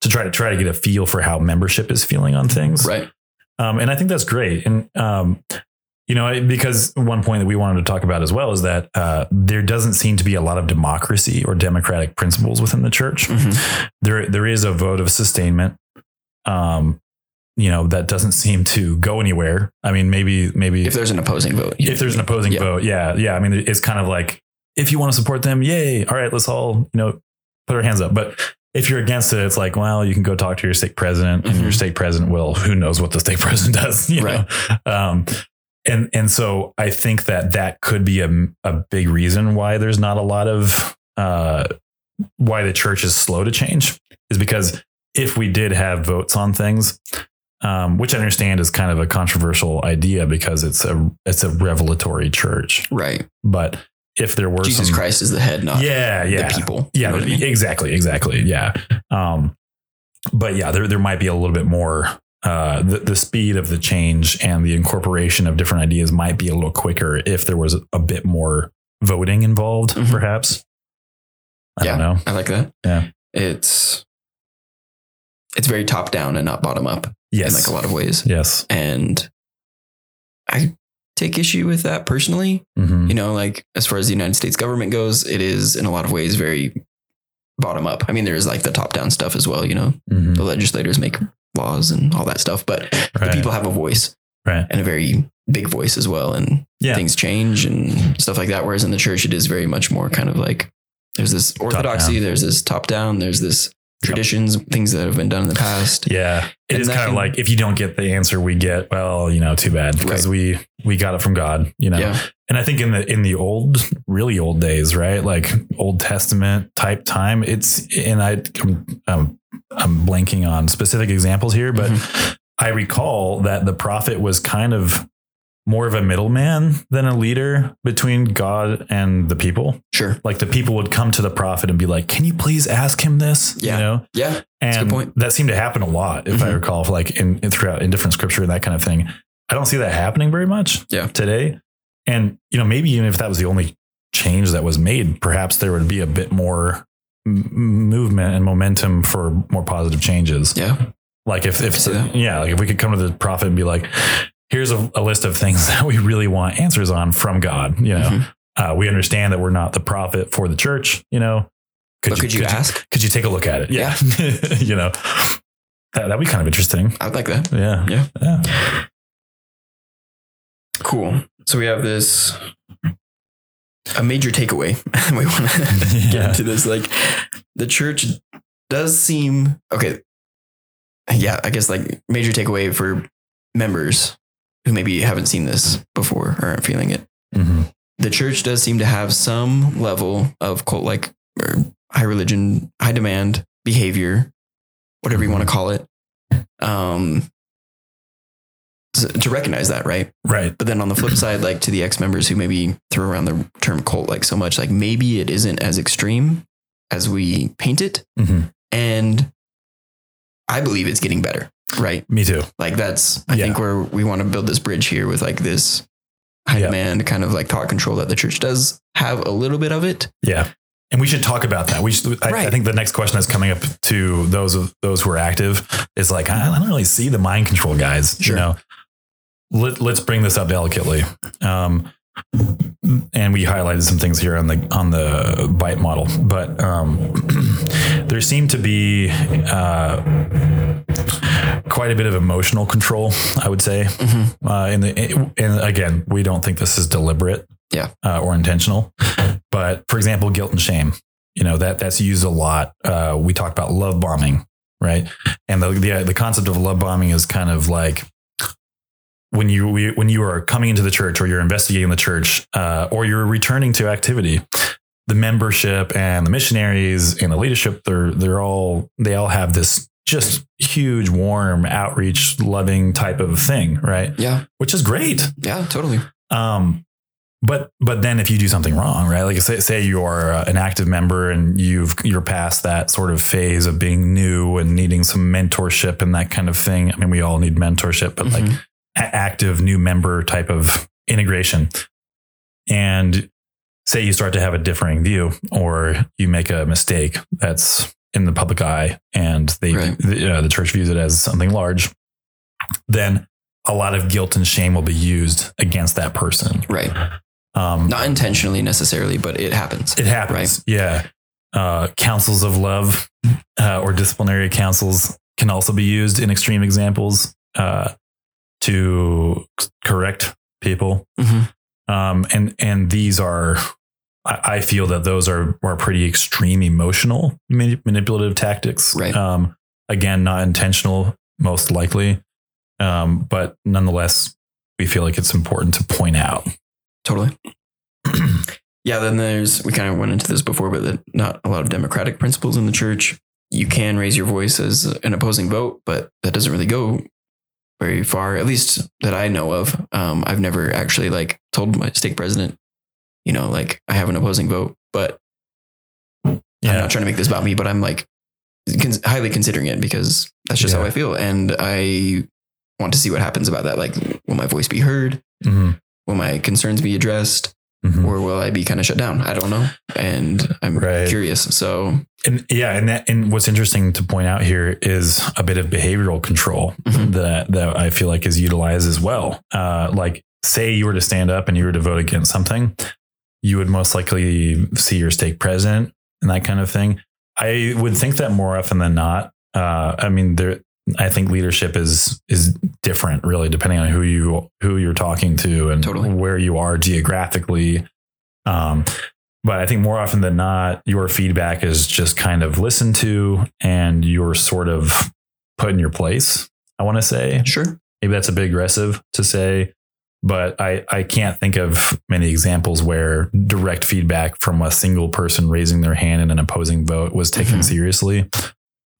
to try to try to get a feel for how membership is feeling on things. Right. Um, and I think that's great. And, um, you know, because one point that we wanted to talk about as well is that uh, there doesn't seem to be a lot of democracy or democratic principles within the church. Mhm. There, there is a vote of sustainment. Um, you know, that doesn't seem to go anywhere. I mean, maybe, maybe If there's an opposing vote. if there's an opposing Yeah. vote, yeah, yeah. I mean, it's kind of like if you want to support them, yay! All right, let's all you know put our hands up. But if you're against it, it's like, well, you can go talk to your stake president, and Mhm. your stake president will. Who knows what the stake president does, you Right. know? Um, and and so I think that that could be a a big reason why there's not a lot of uh, why the church is slow to change is because if we did have votes on things, um, which I understand is kind of a controversial idea because it's a it's a revelatory church. Right. But if there were Jesus some, Christ is the head, not yeah, yeah, the people. yeah, You know I mean? exactly, exactly, yeah. Um, but yeah, there there might be a little bit more. Uh, the, the speed of the change and the incorporation of different ideas might be a little quicker if there was a bit more voting involved, Mhm. perhaps. I don't know. I like that. Yeah. It's it's very top down and not bottom up Yes. in like a lot of ways. Yes. And I take issue with that personally. Mhm. You know, like as far as the United States government goes, it is in a lot of ways very bottom up. I mean, there's like the top down stuff as well, you know, Mhm. the legislators make laws and all that stuff, but the people have a voice Right. and a very big voice as well. And Yeah. things change and stuff like that. Whereas in the church, it is very much more kind of like there's this orthodoxy, there's this top down, there's this traditions, things that have been done in the past. Yeah, it And is kind of like if you don't get the answer we get, well, you know, too bad because we we got it from God, you know. Yeah. And I think in the in the old, really old days, right, like Old Testament type time, it's and I I'm, blanking on specific examples here, but Mm-hmm. I recall that the prophet was kind of more of a middleman than a leader between God and the people. Sure. Like the people would come to the prophet and be like, "Can you please ask him this?" Yeah. You know, Yeah. and that seemed to happen a lot, if I Mhm. recall, like in, in throughout in different scripture and that kind of thing. I don't see that happening very much Yeah. today. And you know, maybe even if that was the only change that was made, perhaps there would be a bit more m- movement and momentum for more positive changes. Yeah. Like if if that. yeah, like if we could come to the prophet and be like, here's a, a list of things that we really want answers on from God. You know, Mhm. uh, we understand that we're not the prophet for the church. You know, but could you, ask? could you take a look at it? Yeah. you know, that, that'd be kind of interesting. I'd like that. Yeah. Yeah. Yeah. Cool. So we have this a major takeaway. we want to get into this. Like the church does seem okay. Yeah, I guess like major takeaway for members who maybe haven't seen this before or aren't feeling it. Mhm. The church does seem to have some level of cult like or high religion, high demand behavior, whatever you want to call it. Um to recognize that, right? Right. But then on the flip side, like to the ex members who maybe throw around the term cult like so much, like maybe it isn't as extreme as we paint it. Mhm. And I believe it's getting better, right? Me too. Like that's, I Yeah. think where we want to build this bridge here with like this high Yeah. demand kind of like thought control that the church does have a little bit of it. Yeah. And we should talk about that. We should, I, I think the next question that's coming up to those of those who are active is like, I I don't really see the mind control guys. Sure. You know, Let, let's bring this up delicately. Um, and we highlighted some things here on the on the BITE model, but um, there seemed to be uh, quite a bit of emotional control. I would say, Mhm. uh, in the and again, we don't think this is deliberate, Yeah. uh, or intentional. But for example, guilt and shame, you know that that's used a lot. Uh, we talked about love bombing, right? And the the, the concept of love bombing is kind of like when you we, when you are coming into the church or you're investigating the church uh, or you're returning to activity the membership and the missionaries and the leadership they're they're all they all have this just huge warm outreach loving type of thing right Yeah. which is great Yeah. Totally. um but but then if you do something wrong right like say, say you're uh, an active member and you've you're past that sort of phase of being new and needing some mentorship and that kind of thing i mean we all need mentorship but like Mhm. a- active new member type of integration. And say you start to have a differing view or you make a mistake that's in the public eye and they, Right. the, uh, the church views it as something large, then a lot of guilt and shame will be used against that person. right. Um, Not intentionally necessarily, but it happens. it happens. Yeah. Uh, councils of love uh, or disciplinary councils can also be used in extreme examples uh, to correct people. Mhm. Um, and and these are, I, I feel that those are are pretty extreme emotional manipulative tactics. Right. Um, again, not intentional, most likely, um, but nonetheless, we feel like it's important to point out. Totally. yeah, then there's we kind of went into this before, but that not a lot of democratic principles in the church. You can raise your voice as an opposing vote, but that doesn't really go very far, at least that I know of. Um, I've never actually like told my stake president, you know, like I have an opposing vote, but I'm not trying to make this about me, but I'm like highly considering it because that's just how I feel. And I want to see what happens about that. Like, will my voice be heard? Mhm. Will my concerns be addressed? Mhm. or will I be kind of shut down? I don't know. And I'm Right. curious. So, And yeah, and that, and what's interesting to point out here is a bit of behavioral control Mhm. that that I feel like is utilized as well. Uh, like, say you were to stand up and you were to vote against something, you would most likely see your stake president and that kind of thing. I would think that more often than not. Uh, I mean, there. I think leadership is is different, really, depending on who you who you're talking to and Totally. where you are geographically. Um, but I think more often than not, your feedback is just kind of listened to and you're sort of put in your place. I want to say sure. maybe that's a bit aggressive to say, but I, I can't think of many examples where direct feedback from a single person raising their hand in an opposing vote was taken Mhm. seriously.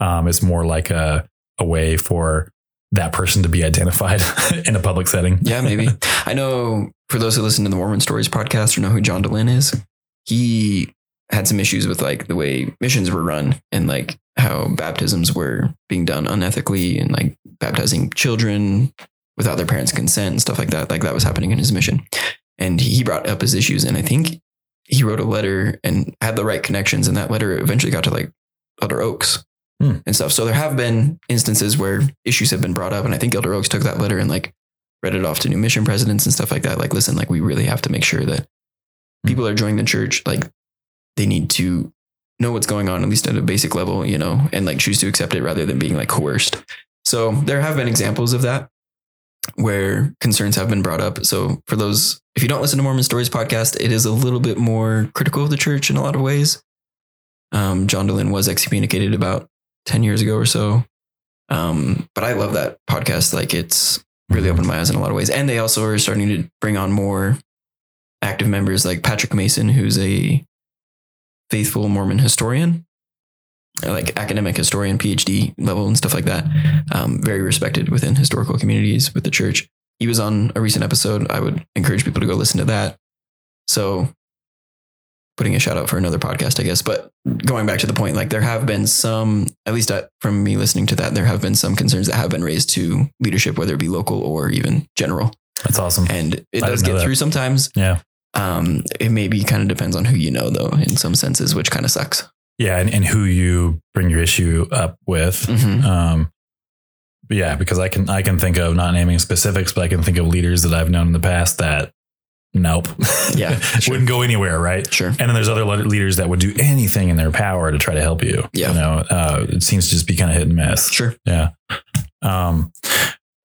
Um, it's more like a, a way for that person to be identified in a public setting. Yeah, maybe. I know for those who listen to the Mormon Stories podcast or know who John Dehlin is, he had some issues with like the way missions were run and like how baptisms were being done unethically and like baptizing children without their parents' consent and stuff like that. Like that was happening in his mission. And he brought up his issues. And I think he wrote a letter and had the right connections. And that letter eventually got to like Elder Oaks Hmm. and stuff. So there have been instances where issues have been brought up. And I think Elder Oaks took that letter and like read it off to new mission presidents and stuff like that. Like, listen, like we really have to make sure that people are joining the church. Like they need to know what's going on, at least at a basic level, you know, and like choose to accept it rather than being like coerced. So there have been examples of that where concerns have been brought up. So for those, if you don't listen to Mormon Stories podcast, it is a little bit more critical of the church in a lot of ways. Um, John Dehlin was excommunicated about 10 years ago or so. Um, but I love that podcast. Like it's really opened my eyes in a lot of ways. And they also are starting to bring on more active members like Patrick Mason, who's a faithful Mormon historian, like academic historian, PhD level and stuff like that. Um, very respected within historical communities with the church. He was on a recent episode. I would encourage people to go listen to that. So putting a shout out for another podcast, I guess. But going back to the point, like there have been some, at least uh, from me listening to that, there have been some concerns that have been raised to leadership, whether it be local or even general. That's awesome. And it I does get that. through sometimes. Yeah. Um, it maybe kind of depends on who you know, though, in some senses, which kind of sucks. Yeah. And, and who you bring your issue up with. Mhm. Um, yeah, because I can I can think of not naming specifics, but I can think of leaders that I've known in the past that nope. Yeah, sure. Wouldn't go anywhere, right? Sure. And then there's other leaders that would do anything in their power to try to help you. Yeah. You know, uh, it seems to just be kind of hit and miss. Sure. Yeah. Um,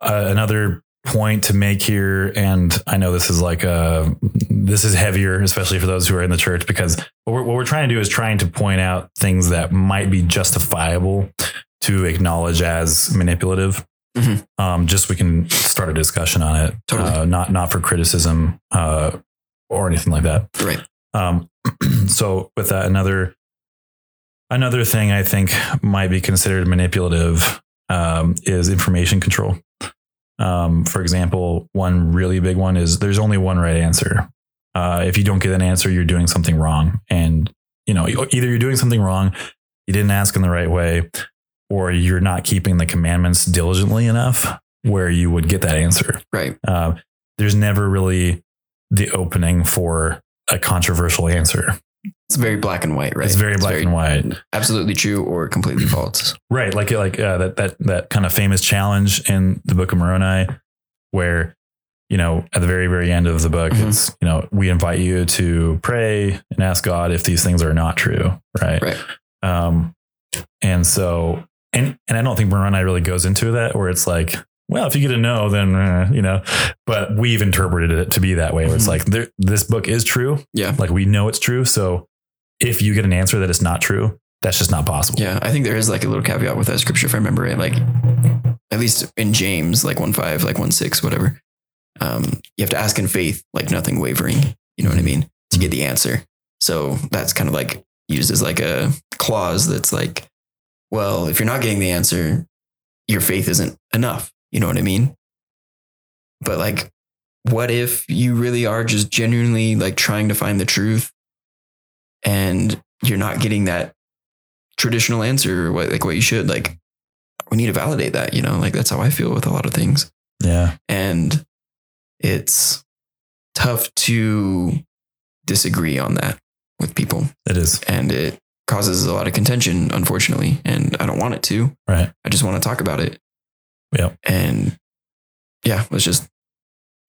uh, another point to make here, and I know this is like a this is heavier, especially for those who are in the church, because what we're, what we're trying to do is trying to point out things that might be justifiable to acknowledge as manipulative. Mhm. Um, just so we can start a discussion on it, Totally. uh, not not for criticism uh, or anything like that. Right. Um, so with that, another another thing I think might be considered manipulative um, is information control. Um, for example, one really big one is there's only one right answer. Uh, if you don't get an answer, you're doing something wrong, and you know either you're doing something wrong, you didn't ask in the right way, or you're not keeping the commandments diligently enough where you would get that answer. Right. Uh, there's never really the opening for a controversial answer. It's very black and white, right? It's very black and white. Absolutely true or completely false. Right, like like uh, that that that kind of famous challenge in the Book of Moroni, where you know at the very very end of the book, Mhm. it's you know we invite you to pray and ask God if these things are not true, right? Right. Um, and so and and I don't think Moroni really goes into that, where it's like. Well, if you get a no, then uh, you know. But we've interpreted it to be that way, where it's Mhm. like there, this book is true. Yeah. Like we know it's true. So if you get an answer that is not true, that's just not possible. Yeah. I think there is like a little caveat with that scripture, if I remember it. Like, at least in James, like 1 5, like 1 6, whatever. Um, you have to ask in faith, like nothing wavering. You know what I mean? To get the answer. So that's kind of like used as like a clause that's like, well, if you're not getting the answer, your faith isn't enough. You know what I mean? But like, what if you really are just genuinely like trying to find the truth and you're not getting that traditional answer or what like what you should like we need to validate that you know like that's how i feel with a lot of things Yeah. and it's tough to disagree on that with people It is. and it causes a lot of contention unfortunately and i don't want it to Right. i just want to talk about it Yep. and yeah let's just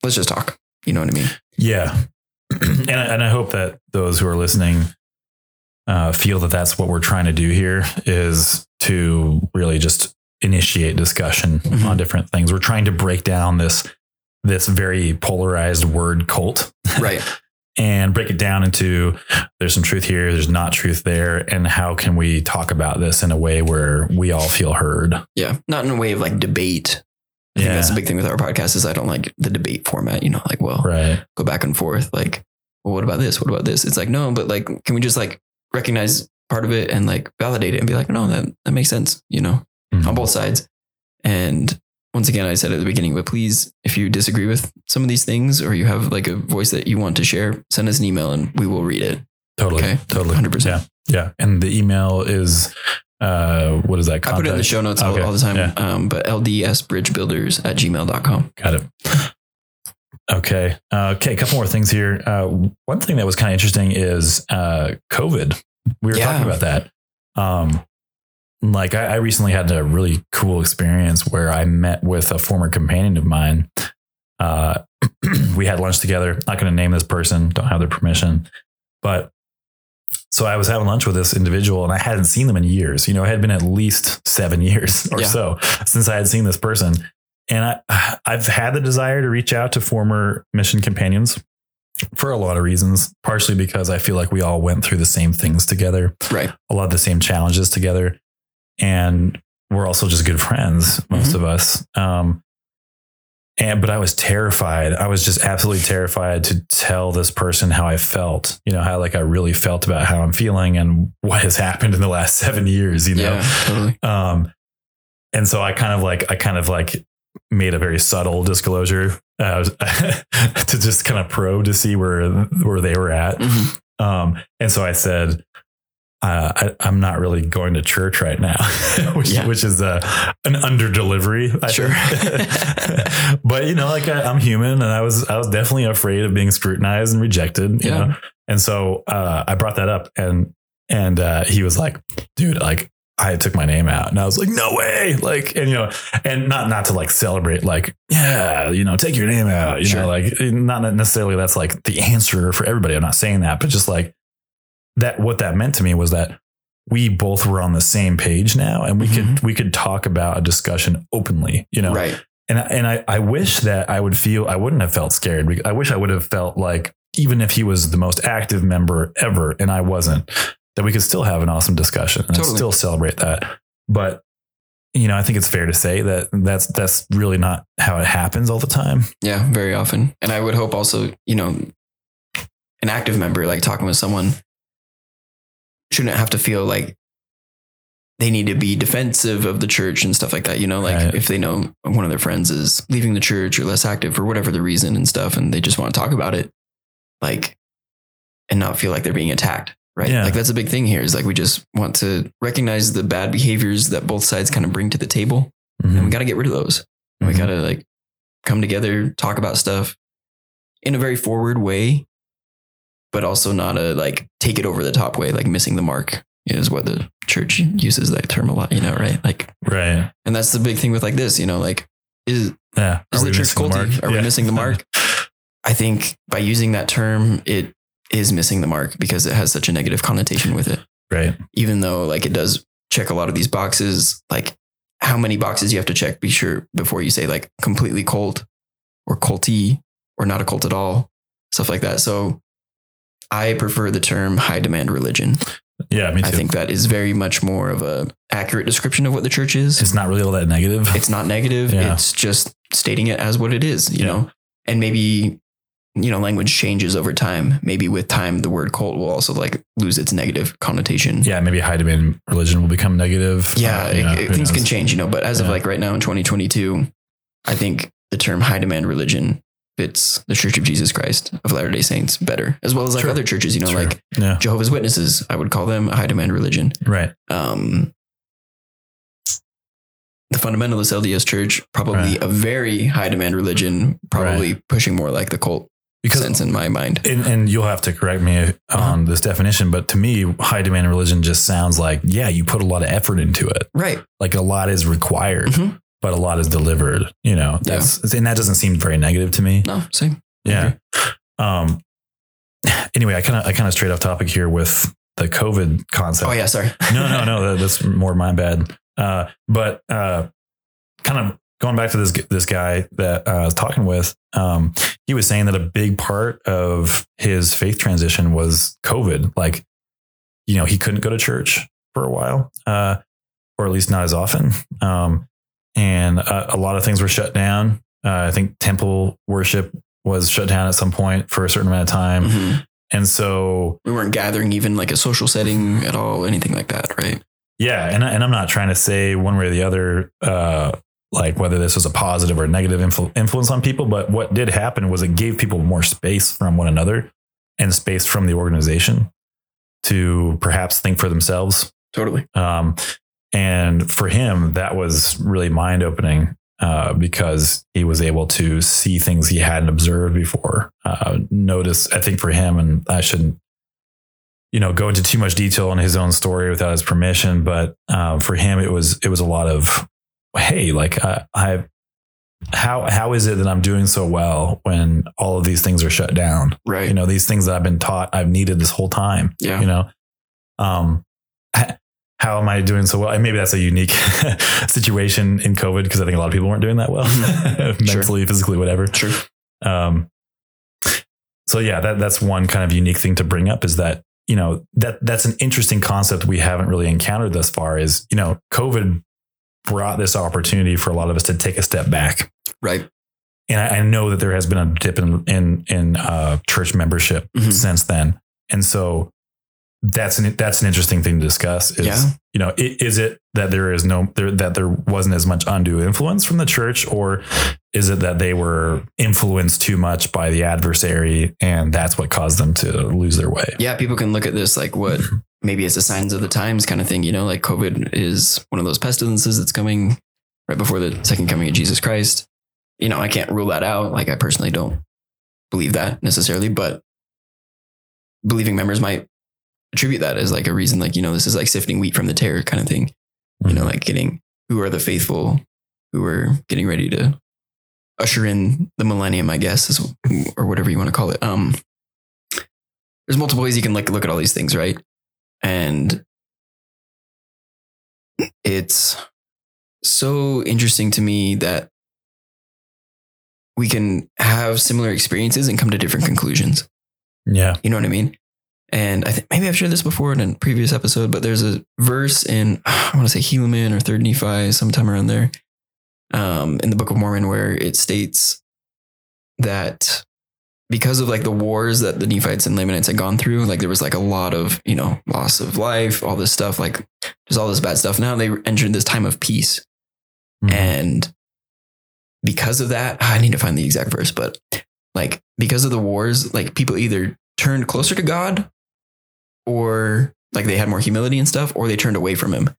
let's just talk you know what i mean Yeah. and, I, and I hope that those who are listening uh, feel that that's what we're trying to do here is to really just initiate discussion Mhm. on different things. We're trying to break down this this very polarized word cult right and break it down into there's some truth here, there's not truth there, and how can we talk about this in a way where we all feel heard? yeah not in a way of like debate I think that's the big thing with our podcast is I don't like the debate format, you know, like, well, right. go back and forth. Like, well, what about this? What about this? It's like, no, but like, can we just like recognize part of it and like validate it and be like, no, that, that makes sense, you know, Mhm. on both sides. And once again, I said at the beginning, but please, if you disagree with some of these things or you have like a voice that you want to share, send us an email and we will read it. Totally. Okay. Totally. 100%. Yeah. Yeah. And the email is uh what is that? I put it in the show notes all, all the time, Yeah. um, but ldsbridgebuilders at gmail.com. Got it. Okay. Uh, okay. A couple more things here. Uh, one thing that was kind of interesting is uh, COVID. We were Yeah. talking about that. Um, like I, I recently had a really cool experience where I met with a former companion of mine. Uh, we had lunch together. Not going to name this person. Don't have their permission. But so I was having lunch with this individual, and I hadn't seen them in years. You know, it had been at least seven years or Yeah. so since I had seen this person and I, I've had the desire to reach out to former mission companions for a lot of reasons. Partially because I feel like we all went through the same things together, Right. a lot of the same challenges together, and we're also just good friends, most Mhm. of us. Um, and but I was terrified. I was just absolutely terrified to tell this person how I felt. You know how like I really felt about how I'm feeling and what has happened in the last seven years. You know, Yeah, totally. um, and so I kind of like, I kind of like made a very subtle disclosure uh, to just kind of probe to see where, where they were at. Mhm. Um, and so I said, uh, I, I'm not really going to church right now, which, Yeah. which is uh, an under delivery. I Sure. but you know, like I, I'm human and I was, I was definitely afraid of being scrutinized and rejected, you Yeah. know? And so uh, I brought that up and, and uh, he was like, dude, like, I took my name out and I was like, no way. Like, and you know, and not, not to like celebrate, like, yeah, you know, take your name out, you Sure. know, like not necessarily that's like the answer for everybody. I'm not saying that, but just like that, what that meant to me was that we both were on the same page now and we could, mm-hmm. we could talk about a discussion openly, you know, Right. and I- and I, I wish that I would feel I wouldn't have felt scared. I wish I would have felt like even if he was the most active member ever and I wasn't, that we could still have an awesome discussion and Totally. still celebrate that. But you know, I think it's fair to say that that's that's really not how it happens all the time. Yeah, very often. And I would hope also, you know, an active member, like talking with someone, shouldn't have to feel like they need to be defensive of the church and stuff like that. You know, like Right. if they know one of their friends is leaving the church or less active for whatever the reason and stuff, and they just want to talk about it, like, and not feel like they're being attacked. Right. Yeah. Like that's a big thing here is like we just want to recognize the bad behaviors that both sides kind of bring to the table and we Mhm. got to get rid of those. And Mhm. We got to like come together, talk about stuff in a very forward way, but also not a like take it over the top way, like missing the mark is what the church mm-hmm. uses that term a lot, you know, right? Like, Right. and that's the big thing with like this, you know, like is Yeah. is Are the church missing the culty? mark? Are we missing the mark? I think by using that term, it is missing the mark because it has such a negative connotation with it right. even though like it does check a lot of these boxes, like how many boxes you have to check, be sure before you say like completely cult or culty or not a cult at all, stuff like that. So I prefer the term high demand religion. Yeah. Me too. I think that is very much more of a accurate description of what the church is. it's not really all that negative. It's not negative. Yeah. It's just stating it as what it is, you Yeah. know, and maybe, you know, language changes over time. Maybe with time, the word cult will also like lose its negative connotation. yeah. Maybe high demand religion will become negative. Yeah, Uh, you know, it- it- things can change, you know, but as of like right now in 2022, I think the term high demand religion fits the Church of Jesus Christ of Latter day Saints better, as well as like Sure. other churches, you know, Sure. like Yeah. Jehovah's Witnesses. I would call them a high demand religion. Right. Um, the fundamentalist LDS church, probably Right. a very high demand religion, probably pushing more like the cult Because sense in my mind. and, and you'll have to correct me Uh-huh. on this definition, but to me, high demand religion just sounds like, yeah, you put a lot of effort into it. Right. Like a lot is required, Mhm. But a lot is delivered. You know, Yeah. and that doesn't seem very negative to me. No, same. Yeah. Um. Anyway, I kind of I kind of straight off topic here with the COVID concept. Oh yeah, sorry. no, no, no. that- That's more my bad. Uh, but uh, kind of going back to this this guy that uh, I was talking with, um, he was saying that a big part of his faith transition was COVID. Like, you know, he couldn't go to church for a while, uh, or at least not as often. Um, and uh, a lot of things were shut down. Uh, I think temple worship was shut down at some point for a certain amount of time, Mhm. and so We weren't gathering even like a social setting at all, anything like that, right? Yeah, and I- and I'm not trying to say one way or the other, uh, like whether this was a positive or negative influ- influence on people. But what did happen was it gave people more space from one another and space from the organization to perhaps think for themselves. Totally. Um, and for him, that was really mind opening uh, because he was able to see things he hadn't observed before. Uh, notice, I think for him, and I shouldn't, you know, go into too much detail on his own story without his permission, but uh, for him, it was it was a lot of, hey, like I, I, how how is it that I'm doing so well when all of these things are shut down? Right. You know, these things that I've been taught I've needed this whole time yeah. you know um how am i doing so well? And maybe that's a unique situation in covid because i think a lot of people weren't doing that well. Mentally physically whatever. Sure. um so yeah that that's one kind of unique thing to bring up is that you know that that's an interesting concept we haven't really encountered thus far is you know covid brought this opportunity for a lot of us to take a step back. Right. and I, I know that there has been a dip in in, in uh, church membership Mhm. since then, and so that's an that's an interesting thing to discuss. Is Yeah. you know, i- is it that there is no there, that there wasn't as much undue influence from the church, or is it that they were influenced too much by the adversary, and that's what caused them to lose their way? Yeah, people can look at this like what maybe it's the signs of the times kind of thing, you know, like COVID is one of those pestilences that's coming right before the second coming of Jesus Christ. You know, I can't rule that out. Like I personally don't believe that necessarily, but believing members might attribute that as like a reason, like, you know, this is like sifting wheat from the tares kind of thing. you know, like getting who are the faithful who are getting ready to usher in the millennium, I guess, is, or whatever you want to call it. Um, there's multiple ways you can like look at all these things, right? And it's so interesting to me that we can have similar experiences and come to different conclusions. Yeah. You know what I mean? And I think maybe I've shared this before in a previous episode, but there's a verse in I want to say Helaman or Third Nephi, sometime around there, um, in the Book of Mormon, where it states that because of like the wars that the Nephites and Lamanites had gone through, like there was like a lot of you know loss of life, all this stuff, like there's all this bad stuff. Now they entered this time of peace, Mhm. and because of that, I need to find the exact verse, but like because of the wars, like people either turned closer to God or like they had more humility and stuff, or they turned away from him.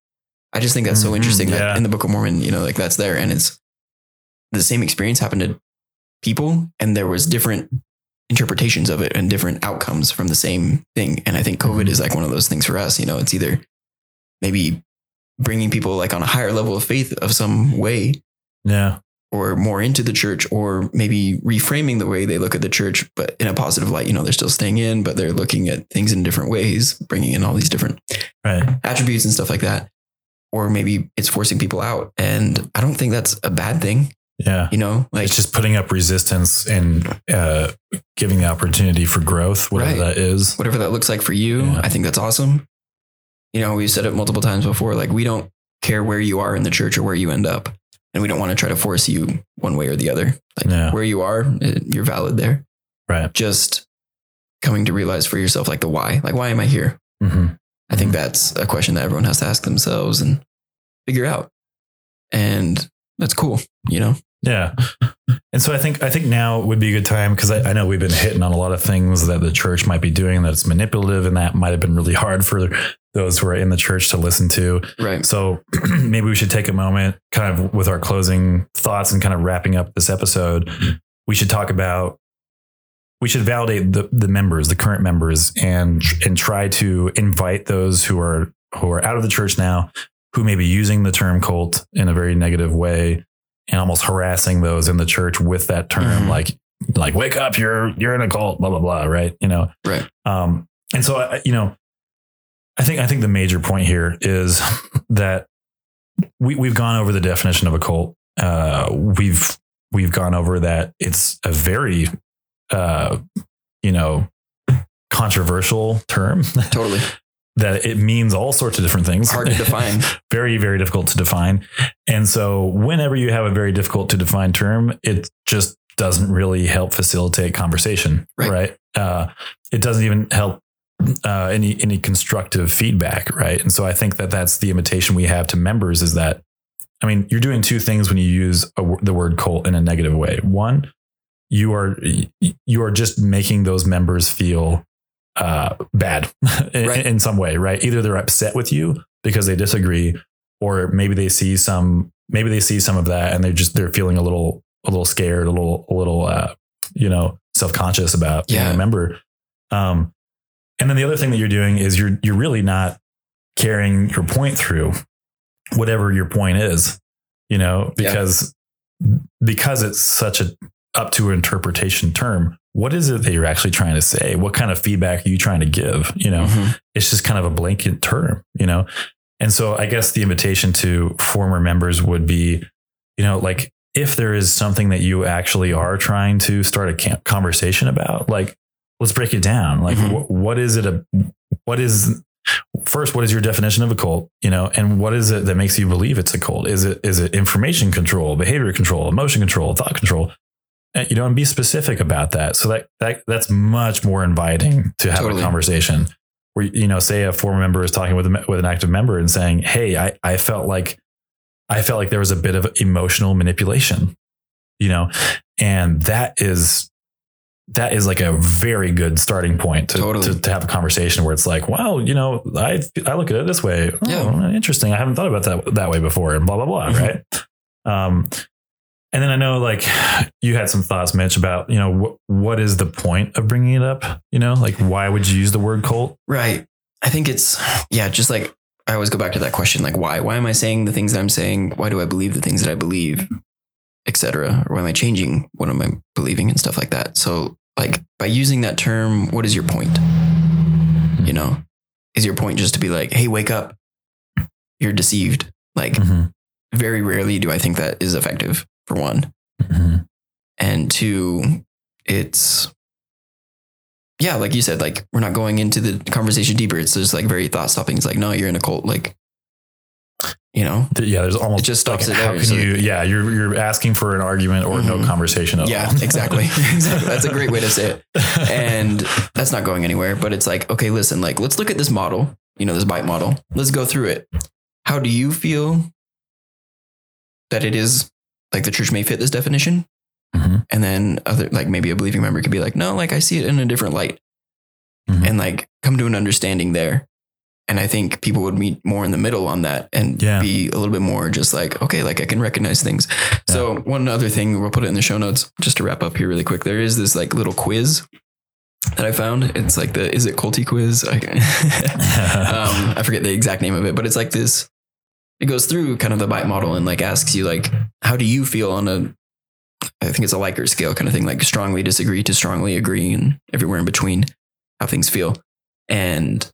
I just think that's so Mhm, interesting yeah. that in the Book of Mormon, you know, like that's there and it's the same experience happened to people and there was different interpretations of it and different outcomes from the same thing. And I think COVID Mhm. is like one of those things for us, you know, it's either maybe bringing people like on a higher level of faith of some way yeah. Or more into the church or maybe reframing the way they look at the church but in a positive light you know they're still staying in but they're looking at things in different ways bringing in all these different Right. attributes and stuff like that or maybe it's forcing people out and i don't think that's a bad thing Yeah. you know like It's just putting up resistance and uh, giving the opportunity for growth, whatever Right. that is. whatever that looks like for you Yeah. i think that's awesome you know we've said it multiple times before like we don't care where you are in the church or where you end up and we don't want to try to force you one way or the other like Yeah. where you are you're valid there Right. just coming to realize for yourself like the why like why am i here hmm i think Mhm. that's a question that everyone has to ask themselves and figure out and that's cool you know Yeah. And so I think I think now would be a good time because I, I know we've been hitting on a lot of things that the church might be doing that's manipulative and that might have been really hard for those who are in the church to listen to. right So maybe we should take a moment, kind of with our closing thoughts and kind of wrapping up this episode. We should talk about we should validate the, the members, the current members, and and try to invite those who are who are out of the church now, who may be using the term cult in a very negative way, and almost harassing those in the church with that term, Mhm. like like wake up, you're you're in a cult, blah blah blah, right? You know, right um, and so, I- you know, I think I think the major point here is that we we've gone over the definition of a cult. Uh, we've we've gone over that it's a very, uh, you know, controversial term totally that it means all sorts of different things. hard to define very very difficult to define. And so, whenever you have a very difficult to define term, it just doesn't really help facilitate conversation, Right. right? Uh, it doesn't even help uh, any any constructive feedback, right? And so, I think that that's the invitation we have to members is that, I mean, you're doing two things when you use a, the word cult in a negative way. One, you are you are just making those members feel uh, bad in, Right. in some way, right? Either they're upset with you because they disagree, or maybe they see some maybe they see some of that and they're just they're feeling a little a little scared, a little a little uh, you know self conscious about being Yeah. a member. Um, and then the other thing that you're doing is you're you're really not carrying your point through, whatever your point is, you know, Yeah. because because it's such a up to interpretation term. What is it that you're actually trying to say? What kind of feedback are you trying to give? You know, Mhm. it's just kind of a blanket term, you know? And so I guess the invitation to former members would be, you know, like if there is something that you actually are trying to start a conversation about, like let's break it down. Like Mhm. wh- what is it? A, what is first? What is your definition of a cult? You know, and what is it that makes you believe it's a cult? Is it is it information control, behavior control, emotion control, thought control? And, you know, and be specific about that. So that that that's much more inviting to have Totally. a conversation where you know, say a former member is talking with a, with an active member and saying, "Hey, I I felt like I felt like there was a bit of emotional manipulation," you know, and that is that is like a very good starting point to, Totally. to, to have a conversation where it's like, well, you know, I I look at it this way. Oh, Yeah. interesting. I haven't thought about that that way before, and blah blah blah. Mhm. Right. Um, and then I know like you had some thoughts, Mitch, about you know wh- what is the point of bringing it up? You know, like why would you use the word cult? Right. I think it's, yeah, just like I always go back to that question like why? Why am I saying the things that I'm saying? Why do I believe the things that I believe, etc. Or why am I changing what am I believing and stuff like that? So like by using that term, what is your point? You know, is your point just to be like, hey, wake up, you're deceived? Like Mhm. very rarely do I think that is effective for one, Mhm. and two, it's yeah, like you said, like we're not going into the conversation deeper. It's just like very thought stopping. It's like, no, you're in a cult. Like, you know, Yeah, there's almost It just stops like, it How there, can so- you? Yeah, you're you're asking for an argument or no Mhm. conversation at yeah, all. exactly, exactly. That's a great way to say it. And that's not going anywhere. But it's like, okay, listen, like let's look at this model. You know, this BITE model. Let's go through it. How do you feel that it is like the church may fit this definition? Mhm. And then other like maybe a believing member could be like, no, like I see it in a different light. Mhm. and like come to an understanding there. And I think people would meet more in the middle on that and Yeah. be a little bit more just like, okay, like I can recognize things. So one other thing, we'll put it in the show notes just to wrap up here really quick. There is this like little quiz that I found. It's like the is it culty quiz? I, um, I forget the exact name of it, but it's like this. It goes through kind of the BITE model and like asks you like, how do you feel on a, I think it's a Likert scale kind of thing, like strongly disagree to strongly agree and everywhere in between, how things feel, and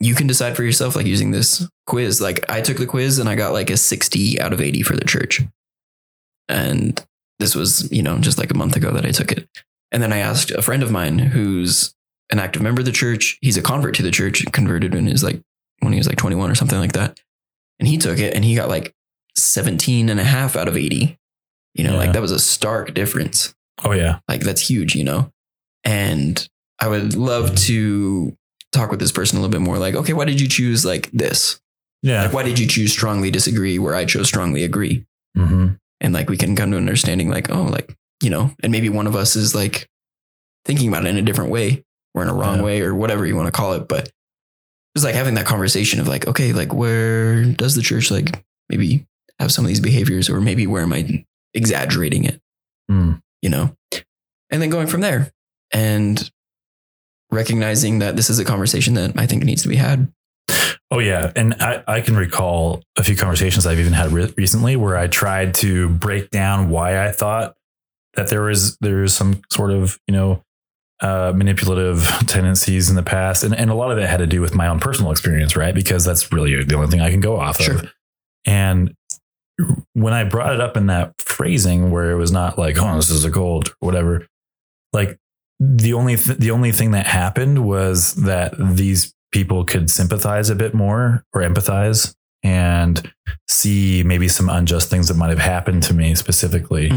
you can decide for yourself like using this quiz. Like I took the quiz and I got like a sixty out of eighty for the church, and this was you know just like a month ago that I took it, and then I asked a friend of mine who's an active member of the church. He's a convert to the church, converted in his like when he was like 21 or something like that. And he took it and he got like 17 and a half out of 80. You know, Yeah. like that was a stark difference. oh yeah, Like that's huge, you know? And I would love mm-hmm. to talk with this person a little bit more like, okay, why did you choose like this? yeah. Like, why did you choose strongly disagree where I chose strongly agree? hmm and like we can come to an understanding like oh like you know and maybe one of us is like thinking about it in a different way or in a wrong Yeah. way or whatever you want to call it but it's like having that conversation of like okay like where does the church like maybe have some of these behaviors or maybe where am i exaggerating it Mm. you know and then going from there and recognizing that this is a conversation that i think needs to be had Oh yeah, and I, I can recall a few conversations I've even had re- recently where I tried to break down why I thought that there was there was some sort of you know uh, manipulative tendencies in the past, and and a lot of it had to do with my own personal experience, right? Because that's really the only thing I can go off Sure. of. And when I brought it up in that phrasing where it was not like, oh, this is a cult or whatever, like the only th- the only thing that happened was that these people could sympathize a bit more or empathize and see maybe some unjust things that might have happened to me specifically.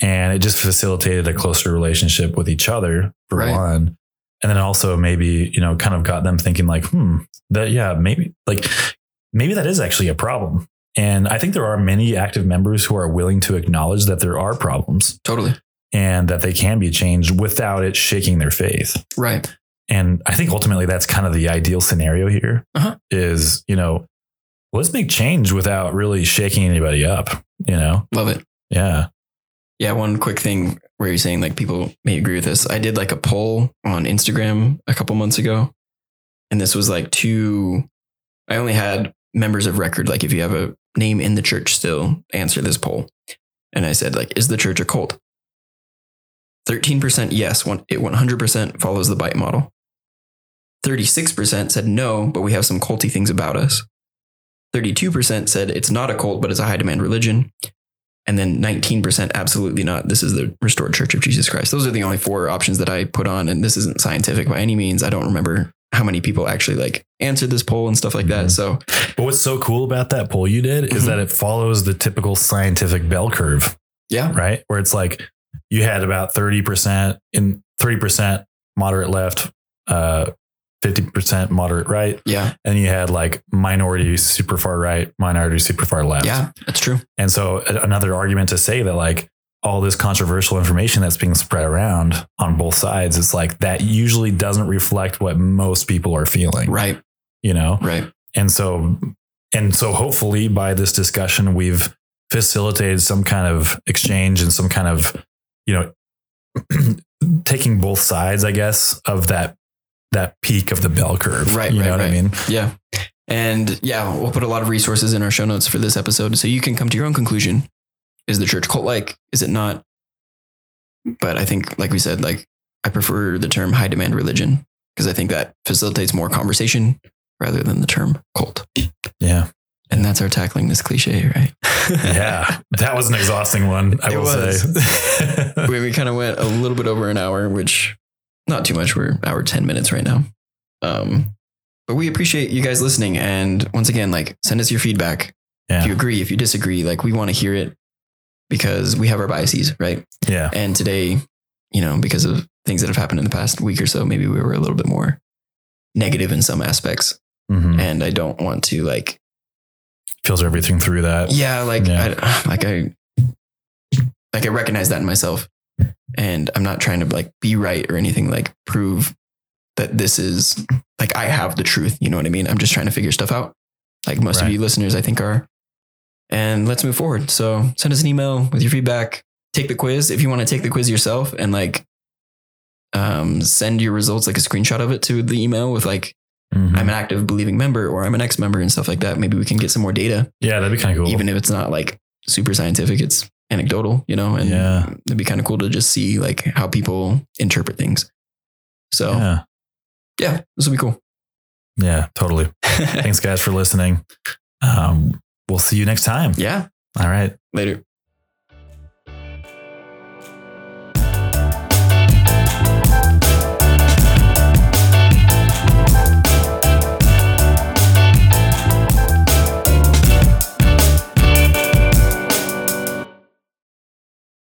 And it just facilitated a closer relationship with each other for Right. one. And then also maybe you know kind of got them thinking like hmm that yeah maybe like maybe that is actually a problem. And i think there are many active members who are willing to acknowledge that there are problems. Totally and that they can be changed without it shaking their faith right and I think ultimately that's kind of the ideal scenario here. Uh-huh. Is you know, let's make change without really shaking anybody up. You know, love it yeah, Yeah, one quick thing where you're saying like people may agree with this. I did like a poll on Instagram a couple months ago, and this was like two. I only had members of record. Like, if you have a name in the church, still answer this poll. And I said, like, is the church a cult? Thirteen percent yes, one it one hundred percent follows the BITE model. Thirty-six percent said no, but we have some culty things about us. Thirty-two percent said it's not a cult, but it's a high demand religion and then 19% absolutely not this is the restored church of jesus christ those are the only four options that i put on and this isn't scientific by any means i don't remember how many people actually like answered this poll and stuff like that Mhm. so but what's so cool about that poll you did is Mhm. that it follows the typical scientific bell curve, yeah right? Where it's like you had about thirty percent in thirty percent moderate left, uh, fifty percent moderate right, yeah. And you had like minority super far right, minority super far left. yeah that's true. And so another argument to say that like all this controversial information that's being spread around on both sides, it's like that usually doesn't reflect what most people are feeling, right. You know? right. And so, and so hopefully by this discussion, we've facilitated some kind of exchange and some kind of, you know, taking both sides, I guess, of that, that peak of the bell curve. Right, You right, know what I mean? yeah And yeah, we'll put a lot of resources in our show notes for this episode so you can come to your own conclusion. Is the church cult like? Is it not? But I think, like we said, like I prefer the term high demand religion because I think that facilitates more conversation rather than the term cult. Yeah. And that's our tackling this cliche, right? Yeah. That was an exhausting one, I It will was. say. we, we kind of went a little bit over an hour, which not too much. We're hour 10 minutes right now. Um, but we appreciate you guys listening. And once again, like send us your feedback. Yeah. If you agree, if you disagree, like we want to hear it because we have our biases, right? Yeah. And today, you know, because of things that have happened in the past week or so, maybe we were a little bit more negative in some aspects. Mhm. And I don't want to like, Filter everything through that. yeah, like, Yeah. I, like I, like I recognize that in myself and I'm not trying to like be right or anything, like prove that this is like, I have the truth. You know what I mean? I'm just trying to figure stuff out. Like most of you listeners, I think are. And let's move forward. So send us an email with your feedback. Take the quiz if you want to take the quiz yourself and like um, send your results like a screenshot of it to the email with like Mhm. I'm an active believing member or I'm an ex member and stuff like that. Maybe we can get some more data, yeah, that'd be kind of cool. even if it's not like super scientific. It's anecdotal, you know, and Yeah. it'd be kind of cool to just see like how people interpret things. So yeah, yeah. this would be cool. Yeah, totally. Thanks guys for listening. Um, we'll see you next time. yeah. All right. Later.